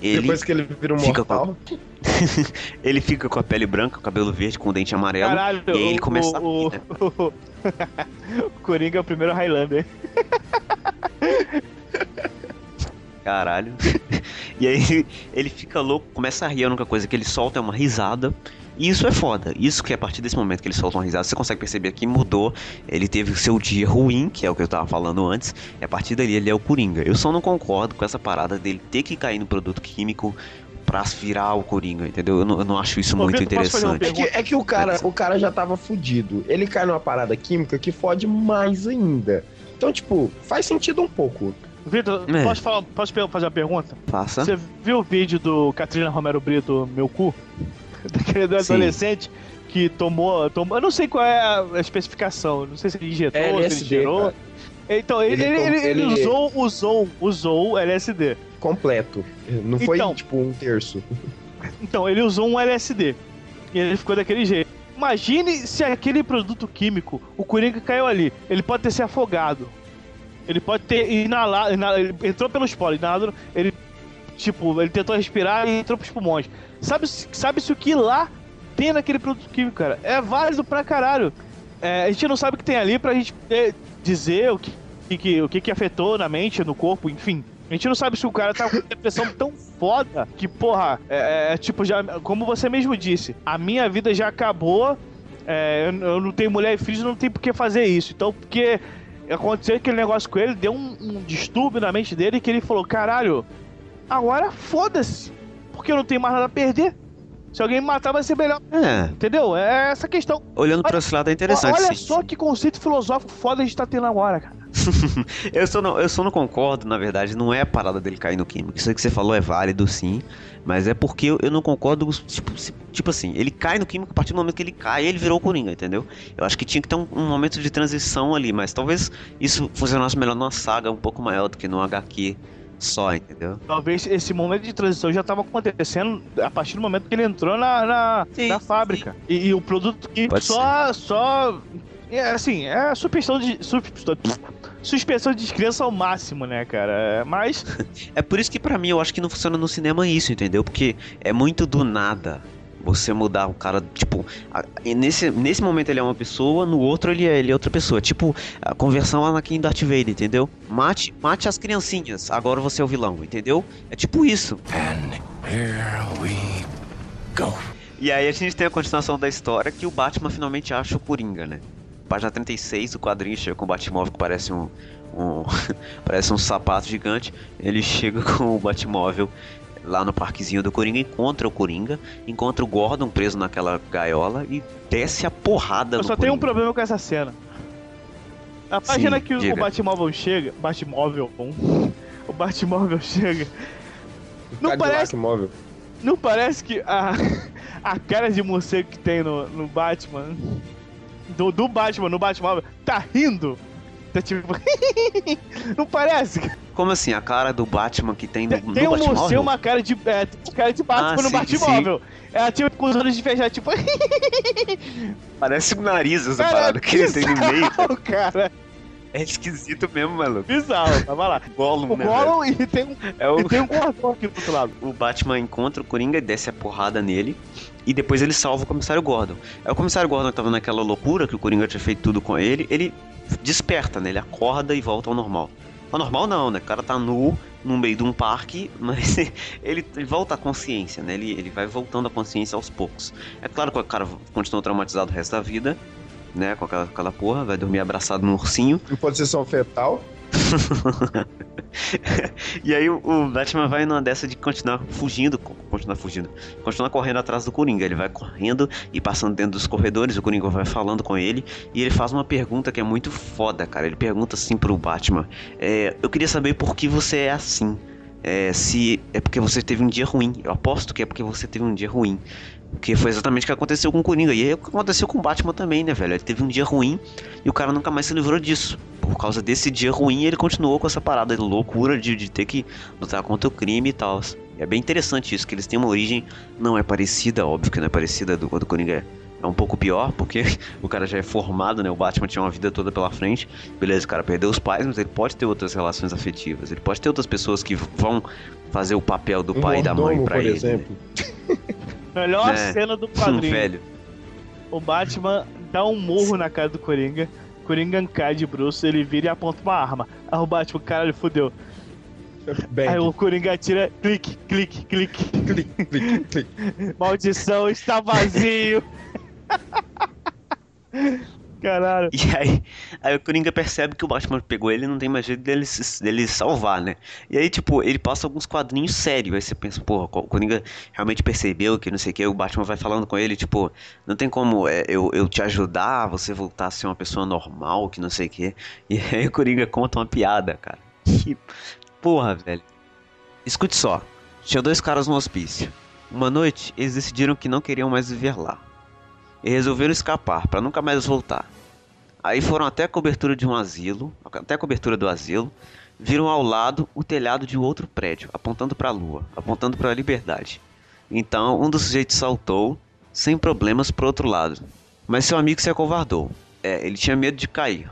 ele, Depois que ele vira um fica com- mortal. [LAUGHS] ele fica com a pele branca, cabelo verde, com o dente amarelo. Caralho, e aí ele o, começa a o, rir, né? o, o Coringa é o primeiro Highlander. [LAUGHS] Caralho. [LAUGHS] e aí ele fica louco, começa a rir, a única coisa que ele solta é uma risada. E isso é foda. Isso que a partir desse momento que ele solta uma risada, você consegue perceber que mudou. Ele teve o seu dia ruim, que é o que eu tava falando antes. E a partir dali ele é o Coringa. Eu só não concordo com essa parada dele ter que cair no produto químico pra virar o Coringa, entendeu? Eu não, eu não acho isso Ô, muito Vitor, interessante. É que, é que o, cara, o cara já tava fudido. Ele cai numa parada química que fode mais ainda. Então, tipo, faz sentido um pouco. Vitor, É. posso, falar, posso fazer uma pergunta? Faça. Você viu o vídeo do Catrina Romero Brito, Meu Cu? [LAUGHS] Daquele do Sim. adolescente que tomou, tomou. Eu não sei qual é a especificação. Não sei se ele injetou, se ele LSD, gerou. cara. Então, ele, Ele ele, ele- usou, usou, usou o LSD. Completo. Não foi, Então. tipo, um terço. [LAUGHS] Então, ele usou um LSD. E ele ficou daquele jeito. Imagine se aquele produto químico, o Coringa caiu ali. Ele pode ter se afogado. Ele pode ter inalado. inala- ele entrou pelos poros, inalado. Ele, tipo, ele tentou respirar e entrou pros pulmões. Sabe, sabe o que lá tem naquele produto químico, cara? É válido pra caralho. É, a gente não sabe o que tem ali pra gente poder dizer o que, que, o que, que afetou na mente, no corpo, enfim. A gente não sabe se o cara tá com depressão tão foda que, porra, é, é, tipo, já, como você mesmo disse, a minha vida já acabou, é, eu, eu não tenho mulher e filhos, não tem por que fazer isso. Então, porque aconteceu aquele negócio com ele, deu um, um distúrbio na mente dele que ele falou: caralho, agora foda-se, porque eu não tenho mais nada a perder. Se alguém me matar, vai ser melhor. É, Entendeu? É essa questão. olhando pra esse lado é interessante. Olha sim. só que conceito filosófico foda a gente tá tendo agora, cara. [LAUGHS] Eu só, não, eu só não concordo, na verdade, não é a parada dele cair no químico. Isso que você falou é válido, sim. Mas é porque eu, eu não concordo, tipo, tipo assim, ele cai no químico a partir do momento que ele cai, ele virou o Coringa, entendeu? Eu acho que tinha que ter um, um momento de transição ali, mas talvez isso funcionasse melhor numa saga um pouco maior do que num HQ só, entendeu? Talvez esse momento de transição já tava acontecendo a partir do momento que ele entrou na, na, Sim, na fábrica. E, e o produto Pode só. só é assim, é suspensão de. sus- suspensão de descrença ao máximo, né, cara? É, Mas. [LAUGHS] É por isso que pra mim eu acho que não funciona no cinema isso, entendeu? Porque é muito do nada você mudar o cara, tipo, a- e nesse, nesse momento ele é uma pessoa, no outro ele é, ele é outra pessoa. Tipo, a conversão Anakin Darth Vader, entendeu? Mate, mate as criancinhas, agora você é o vilão, entendeu? É tipo isso. And here we go. E aí a gente tem a continuação da história que o Batman finalmente acha o Coringa, né? Página 36, o quadrinho chega com o Batmóvel que parece um, um [LAUGHS] parece um sapato gigante. Ele chega com o Batmóvel lá no parquezinho do Coringa, encontra o Coringa, encontra o Gordon preso naquela gaiola e desce a porrada Eu no só tenho um problema com essa cena. A página que o- o diga. Batmóvel chega. Batmóvel. [LAUGHS] O Batmóvel chega. Não Cadillac parece, móvel. não parece que a, [LAUGHS] a cara de morcego que tem no, no Batman. Do, do Batman no Batmóvel tá rindo. Tá tipo. [LAUGHS] não parece? Como assim? A cara do Batman que tem no, Tem, no tem um Batmóvel? morcego, uma cara de. É, tem cara de Batman Ah, no sim, Batmóvel. É tipo com os olhos de fechar, tipo. [LAUGHS] Parece um nariz essa Cara, parada que ele tem no meio. bizarro, cara. É esquisito mesmo, maluco. Bizarro, tava lá. [LAUGHS] Gollum, O né, velho? Gollum e tem um, É o... e tem um gordão aqui do outro lado. o Batman encontra o Coringa e desce a porrada nele. E depois ele salva o comissário Gordon. Aí o comissário Gordon que tava naquela loucura que o Coringa tinha feito tudo com ele, ele desperta, né? Ele acorda e volta ao normal. Ao normal não, né? O cara tá nu, no meio de um parque, [LAUGHS] mas ele, volta à consciência, né? Ele, ele vai voltando à consciência aos poucos. É claro que o cara continua traumatizado o resto da vida, né? Com aquela, aquela porra, vai dormir abraçado num ursinho. Em posição fetal. [LAUGHS] e aí o, Batman vai numa dessa de continuar fugindo, co- continuar fugindo, continuar correndo atrás do Coringa. Ele vai correndo e passando dentro dos corredores, o Coringa vai falando com ele e ele faz uma pergunta que é muito foda, cara. Ele pergunta assim pro Batman: é, Eu queria saber por que você é assim. É, se é porque você teve um dia ruim. Eu aposto que é porque você teve um dia ruim. Porque foi exatamente o que aconteceu com o Coringa. E é o que aconteceu com o Batman também, né, velho? Ele teve um dia ruim e o cara nunca mais se livrou disso. Por causa desse dia ruim, ele continuou com essa parada de loucura de, de ter que lutar contra o crime e tal. É bem interessante isso, que eles têm uma origem, não é parecida, óbvio que não é parecida do, do Coringa. É um pouco pior, porque [LAUGHS] o cara já é formado, né? O Batman tinha uma vida toda pela frente. Beleza, o cara perdeu os pais, mas ele pode ter outras relações afetivas. Ele pode ter outras pessoas que vão fazer o papel do Um pai e da mãe mordomo, pra por ele. né? [LAUGHS] Melhor É. cena do quadrinho. [LAUGHS] velho. O Batman dá um murro na cara do Coringa. Coringa cai de bruxo, ele vira e aponta uma arma. Aí o Batman, caralho, fudeu. Bang. Aí o Coringa atira, clique, clique, clique. Clique, clique, clique. [LAUGHS] Maldição, está vazio. [LAUGHS] Caralho. E aí, aí o Coringa percebe que o Batman pegou ele e não tem mais jeito dele, dele salvar, né? E aí, tipo, ele passa alguns quadrinhos sérios. Aí você pensa, porra, o Coringa realmente percebeu que não sei o que. O Batman vai falando com ele, tipo, não tem como é, eu, eu te ajudar, você voltar a ser uma pessoa normal, que não sei o que. E aí o Coringa conta uma piada, cara. Que porra, velho. Escute só. Tinha dois caras no hospício. Uma noite, eles decidiram que não queriam mais viver lá. E resolveram escapar, pra nunca mais voltar. Aí foram até a cobertura de um asilo, até a cobertura do asilo, viram ao lado o telhado de um outro prédio, apontando para a lua, apontando para a liberdade. Então, um dos sujeitos saltou, sem problemas, pro outro lado. Mas seu amigo se acovardou. É, ele tinha medo de cair.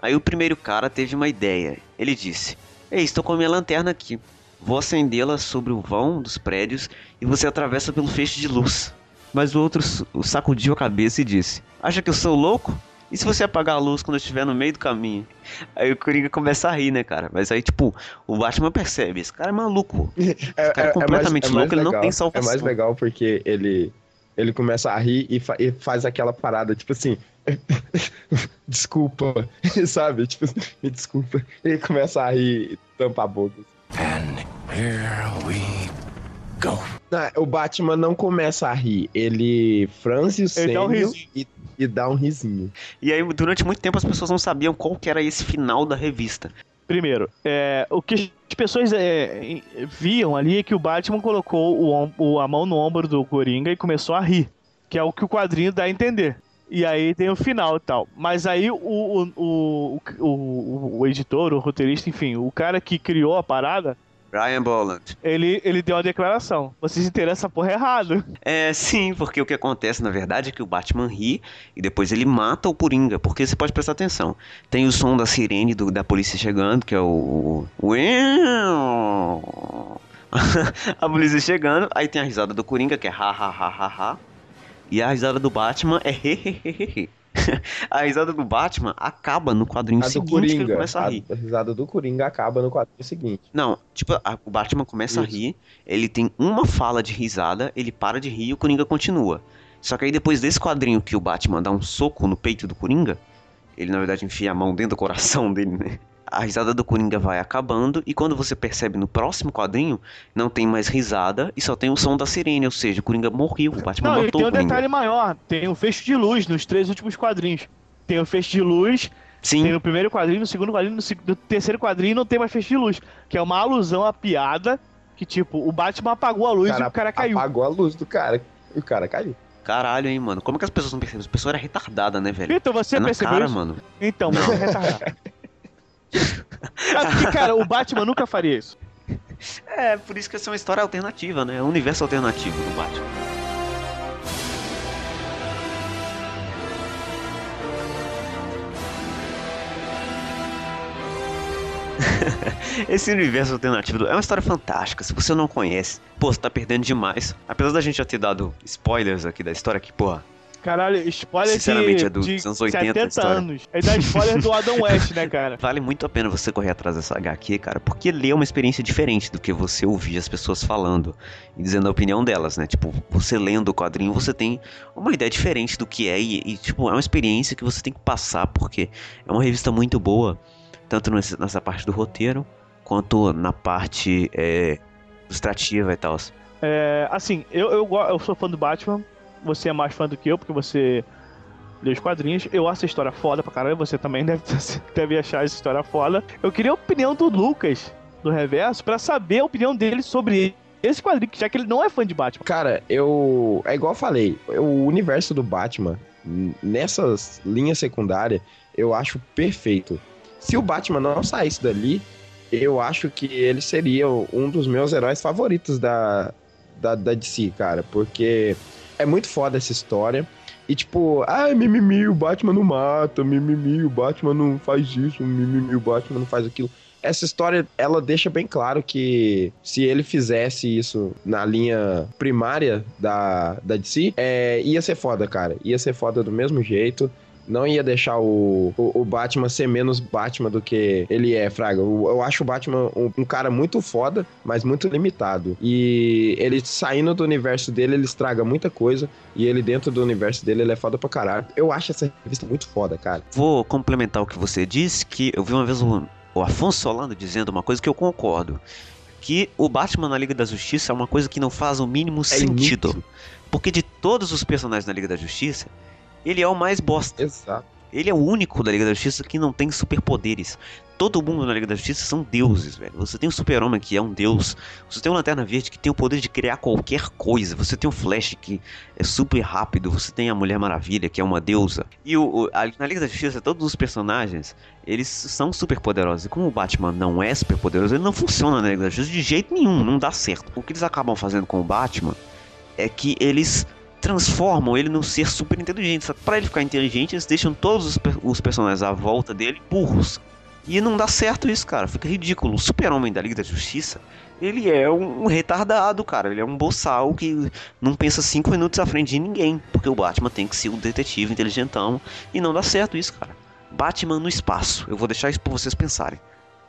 Aí o primeiro cara teve uma ideia. Ele disse: Ei, estou com a minha lanterna aqui. Vou acendê-la sobre o vão dos prédios e você atravessa pelo feixe de luz. Mas o outro sacudiu a cabeça e disse: Acha que eu sou louco? E se você apagar a luz quando eu estiver no meio do caminho? Aí o Coringa começa a rir, né, cara? Mas aí, tipo, o Batman percebe: esse cara é maluco. É, cara é completamente louco, ele não legal, tem É salvação. mais legal porque ele, ele começa a rir e, fa- e faz aquela parada, tipo assim. [LAUGHS] desculpa, [LAUGHS] sabe? Tipo, me desculpa. Ele começa a rir e tampa a boca. And here we go. Não, o Batman não começa a rir, ele franze o Ele dá um e, e dá um risinho. E aí, durante muito tempo, as pessoas não sabiam qual que era esse final da revista. Primeiro, é, o que as pessoas é, viam ali é que o Batman colocou o, o- a mão no ombro do Coringa e começou a rir. Que é o que o quadrinho dá a entender. E aí tem o final e tal. Mas aí o, o, o, o- o editor, o roteirista, enfim, o cara que criou a parada, Brian Bolland. ele, ele deu uma declaração. Vocês entenderam essa porra errado. É, sim, porque o que acontece na verdade é que o Batman ri e depois ele mata o Coringa. Porque você pode prestar atenção: tem o som da sirene do- da polícia chegando, que é o. o- [LAUGHS] a polícia chegando, aí tem a risada do Coringa, que é ha ha ha ha ha. E a risada do Batman é hehehehe. [LAUGHS] A risada do Batman acaba no quadrinho A seguinte que ele Coringa, começa a a, rir. a risada do Coringa acaba no quadrinho seguinte. Não, tipo, a- o Batman começa Isso. a rir, ele tem uma fala de risada, ele para de rir e o Coringa continua. Só que aí depois desse quadrinho que o Batman dá um soco no peito do Coringa, ele na verdade enfia a mão dentro do coração dele, né? A risada do Coringa vai acabando e quando você percebe no próximo quadrinho, não tem mais risada e só tem o som da sirene, ou seja, o Coringa morreu, o Batman Não, e matou tem o um Coringa. detalhe maior. Tem um fecho de luz nos três últimos quadrinhos. Tem o fecho de luz Sim, Tem no primeiro quadrinho, no segundo quadrinho, no, terceiro quadrinho não tem mais feixe de luz. Que é uma alusão à piada que, tipo, o Batman apagou a luz e o cara caiu. Apagou a luz do cara e o cara caiu. caralho, hein, mano. Como que as pessoas não percebem? As pessoas eram retardadas, né, velho? Vitor, você é percebeu cara, isso? mano. Então, você é [LAUGHS] retardado. Porque, cara, o Batman nunca faria isso. É, por isso que essa é uma história alternativa, né? É um universo alternativo do Batman. [LAUGHS] Esse universo alternativo é uma história fantástica. Se você não conhece, pô, você tá perdendo demais. Apesar da gente já ter dado spoilers aqui da história, que, porra, Caralho, spoiler Sinceramente, de, é dos de anos 80 a 70 história. anos. É da spoiler do Adam West, né, cara? [LAUGHS] Vale muito a pena você correr atrás dessa HQ, cara, porque ler é uma experiência diferente do que você ouvir as pessoas falando e dizendo a opinião delas, né? Tipo, você lendo o quadrinho, você tem uma ideia diferente do que é e, e, tipo, é uma experiência que você tem que passar, porque é uma revista muito boa, tanto nessa parte do roteiro, quanto na parte é, ilustrativa e tal. É, assim, eu, eu, eu sou fã do Batman. Você é mais fã do que eu, porque você lê os quadrinhos. Eu acho a história foda pra caralho. Você também [LAUGHS] deve, deve achar essa história foda. Eu queria a opinião do Lucas, do Reverso, pra saber a opinião dele sobre esse quadrinho, já que ele não é fã de Batman. Cara, eu. É igual eu falei, o universo do Batman, nessas linhas secundárias, eu acho perfeito. Se o Batman não saísse dali, eu acho que ele seria um dos meus heróis favoritos da, da, da DC, cara. Porque é muito foda essa história. E tipo, ah, mimimi, o Batman não mata, mimimi, o Batman não faz isso, mimimi, o Batman não faz aquilo. Essa história, ela deixa bem claro que se ele fizesse isso na linha primária da, da DC, é, ia ser foda, cara. Ia ser foda do mesmo jeito. Não ia deixar o, o, o Batman ser menos Batman do que ele é, Fraga. Eu, eu acho o Batman um, um cara muito foda, mas muito limitado. E ele saindo do universo dele, ele estraga muita coisa. E ele dentro do universo dele, ele é foda pra caralho. Eu acho essa revista muito foda, cara. Vou complementar o que você disse, que eu vi uma vez o, o Afonso Solano dizendo uma coisa que eu concordo. Que o Batman na Liga da Justiça é uma coisa que não faz o mínimo sentido. inútil. Porque de todos os personagens na Liga da Justiça, ele é o mais bosta. Exato. Ele é o único da Liga da Justiça que não tem superpoderes. Todo mundo na Liga da Justiça são deuses, velho. Você tem o Super-Homem, que é um deus. Você tem o Lanterna Verde, que tem o poder de criar qualquer coisa. Você tem o Flash, que é super rápido. Você tem a Mulher Maravilha, que é uma deusa. E o, o- a- na Liga da Justiça, todos os personagens, eles são super poderosos. E como o Batman não é super poderoso, ele não funciona na Liga da Justiça de jeito nenhum. Não dá certo. O que eles acabam fazendo com o Batman é que eles transformam ele num ser super inteligente. Só que pra ele ficar inteligente, eles deixam todos os, os personagens à volta dele burros. E não dá certo isso, cara. Fica ridículo. O super-homem da Liga da Justiça, ele é um, um retardado, cara. Ele é um boçal que não pensa cinco minutos à frente de ninguém. Porque o Batman tem que ser um detetive inteligentão. E não dá certo isso, cara. Batman no espaço. Eu vou deixar isso pra vocês pensarem.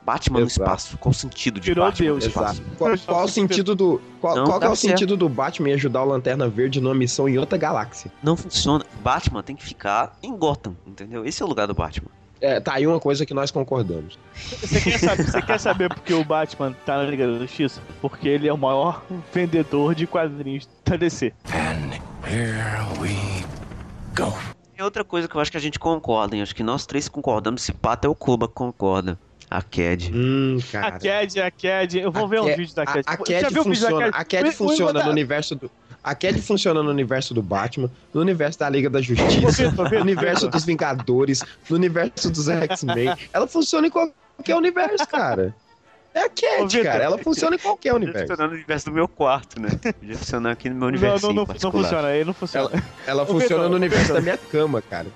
Batman no Exato. espaço. Qual o sentido de Virou Batman Deus. no espaço? Exato. Qual, qual o sentido do. Qual, Não qual é o certo. sentido do Batman ajudar o Lanterna Verde numa missão em outra galáxia? Não funciona. Batman tem que ficar em Gotham, entendeu? Esse é o lugar do Batman. É, tá aí uma coisa que nós concordamos. Você quer, saber, você quer saber por que o Batman tá na Liga da Justiça? Porque ele é o maior vendedor de quadrinhos da DC. And here we go. E outra coisa que eu acho que a gente concorda, hein? Acho que nós três concordamos, se pá, até o Kuba concorda. A Cad. Hum, A cara. Cad, a Cad, eu vou A ver um Cad- vídeo da A, Cad. a Você Cad já viu o vídeo da funciona, Cad? a Cad funciona no universo do. A Cad funciona no universo do Batman, no universo da Liga da Justiça, no universo dos Vingadores, no universo dos X-Men. Ela funciona em qualquer universo, cara. É a Ô, Vitor. cara. Ela funciona em qualquer universo. funcionar no universo do meu quarto, né? Podia funcionar aqui no meu Não, universo. não, não, não particular. funciona, aí não funciona. Ela Ô, funciona Vitor, no universo Vitor. da minha cama, cara.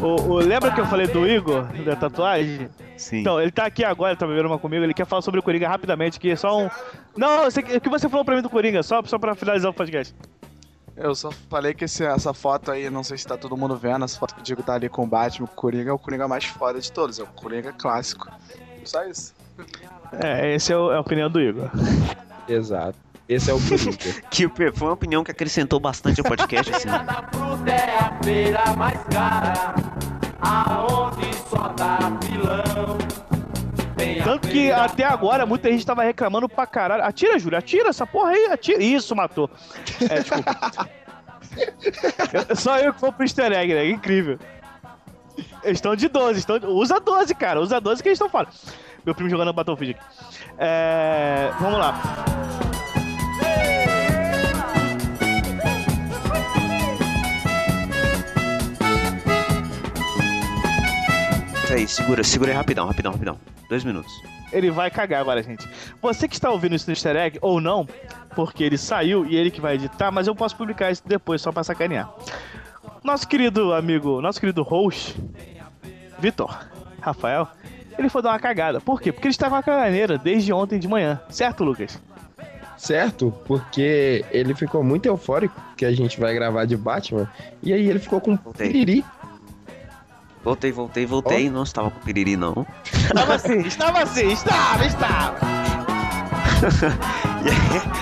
O, o- lembra que eu falei do Igor, da tatuagem? Sim. Então, ele tá aqui agora, tá bebendo uma comigo, ele quer falar sobre o Coringa rapidamente, que é só um... Não, o que você falou pra mim do Coringa, só, só pra finalizar o podcast. Eu só falei que esse- essa foto aí, não sei se tá todo mundo vendo, essa foto que o Diego tá ali com o Batman, o Coringa, é o Coringa mais foda de todos, é o Coringa clássico. Só isso. É, esse é, o- é a opinião do Igor. Exato. Esse é o Coringa. [LAUGHS] Que foi uma opinião que acrescentou bastante ao podcast, assim. Tanto que até agora muita gente tava reclamando pra caralho. Atira, Júlio, atira essa porra aí, atira. Isso, matou. É, desculpa. [LAUGHS] Só eu que vou pro easter egg, né? Incrível. Eles estão de 12, estão... usa 12, cara. Usa 12 que eles estão fora. Meu primo jogando Battlefield aqui. É... Vamos lá. Isso aí, segura, segura aí rapidão, rapidão, rapidão. Dois minutos. Ele vai cagar agora, gente. Você que está ouvindo isso no easter egg, ou não, porque ele saiu e ele que vai editar, mas eu posso publicar isso depois, só pra sacanear. Nosso querido amigo, nosso querido host, Vitor, Rafael, ele foi dar uma cagada. Por quê? Porque ele está com a caganeira desde ontem de manhã, certo, Lucas? Certo, porque ele ficou muito eufórico que a gente vai gravar de Batman. E aí ele ficou com piriri. Voltei, voltei, voltei. Não estava com piriri, não. Estava assim, estava assim, estava, estava.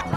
[LAUGHS]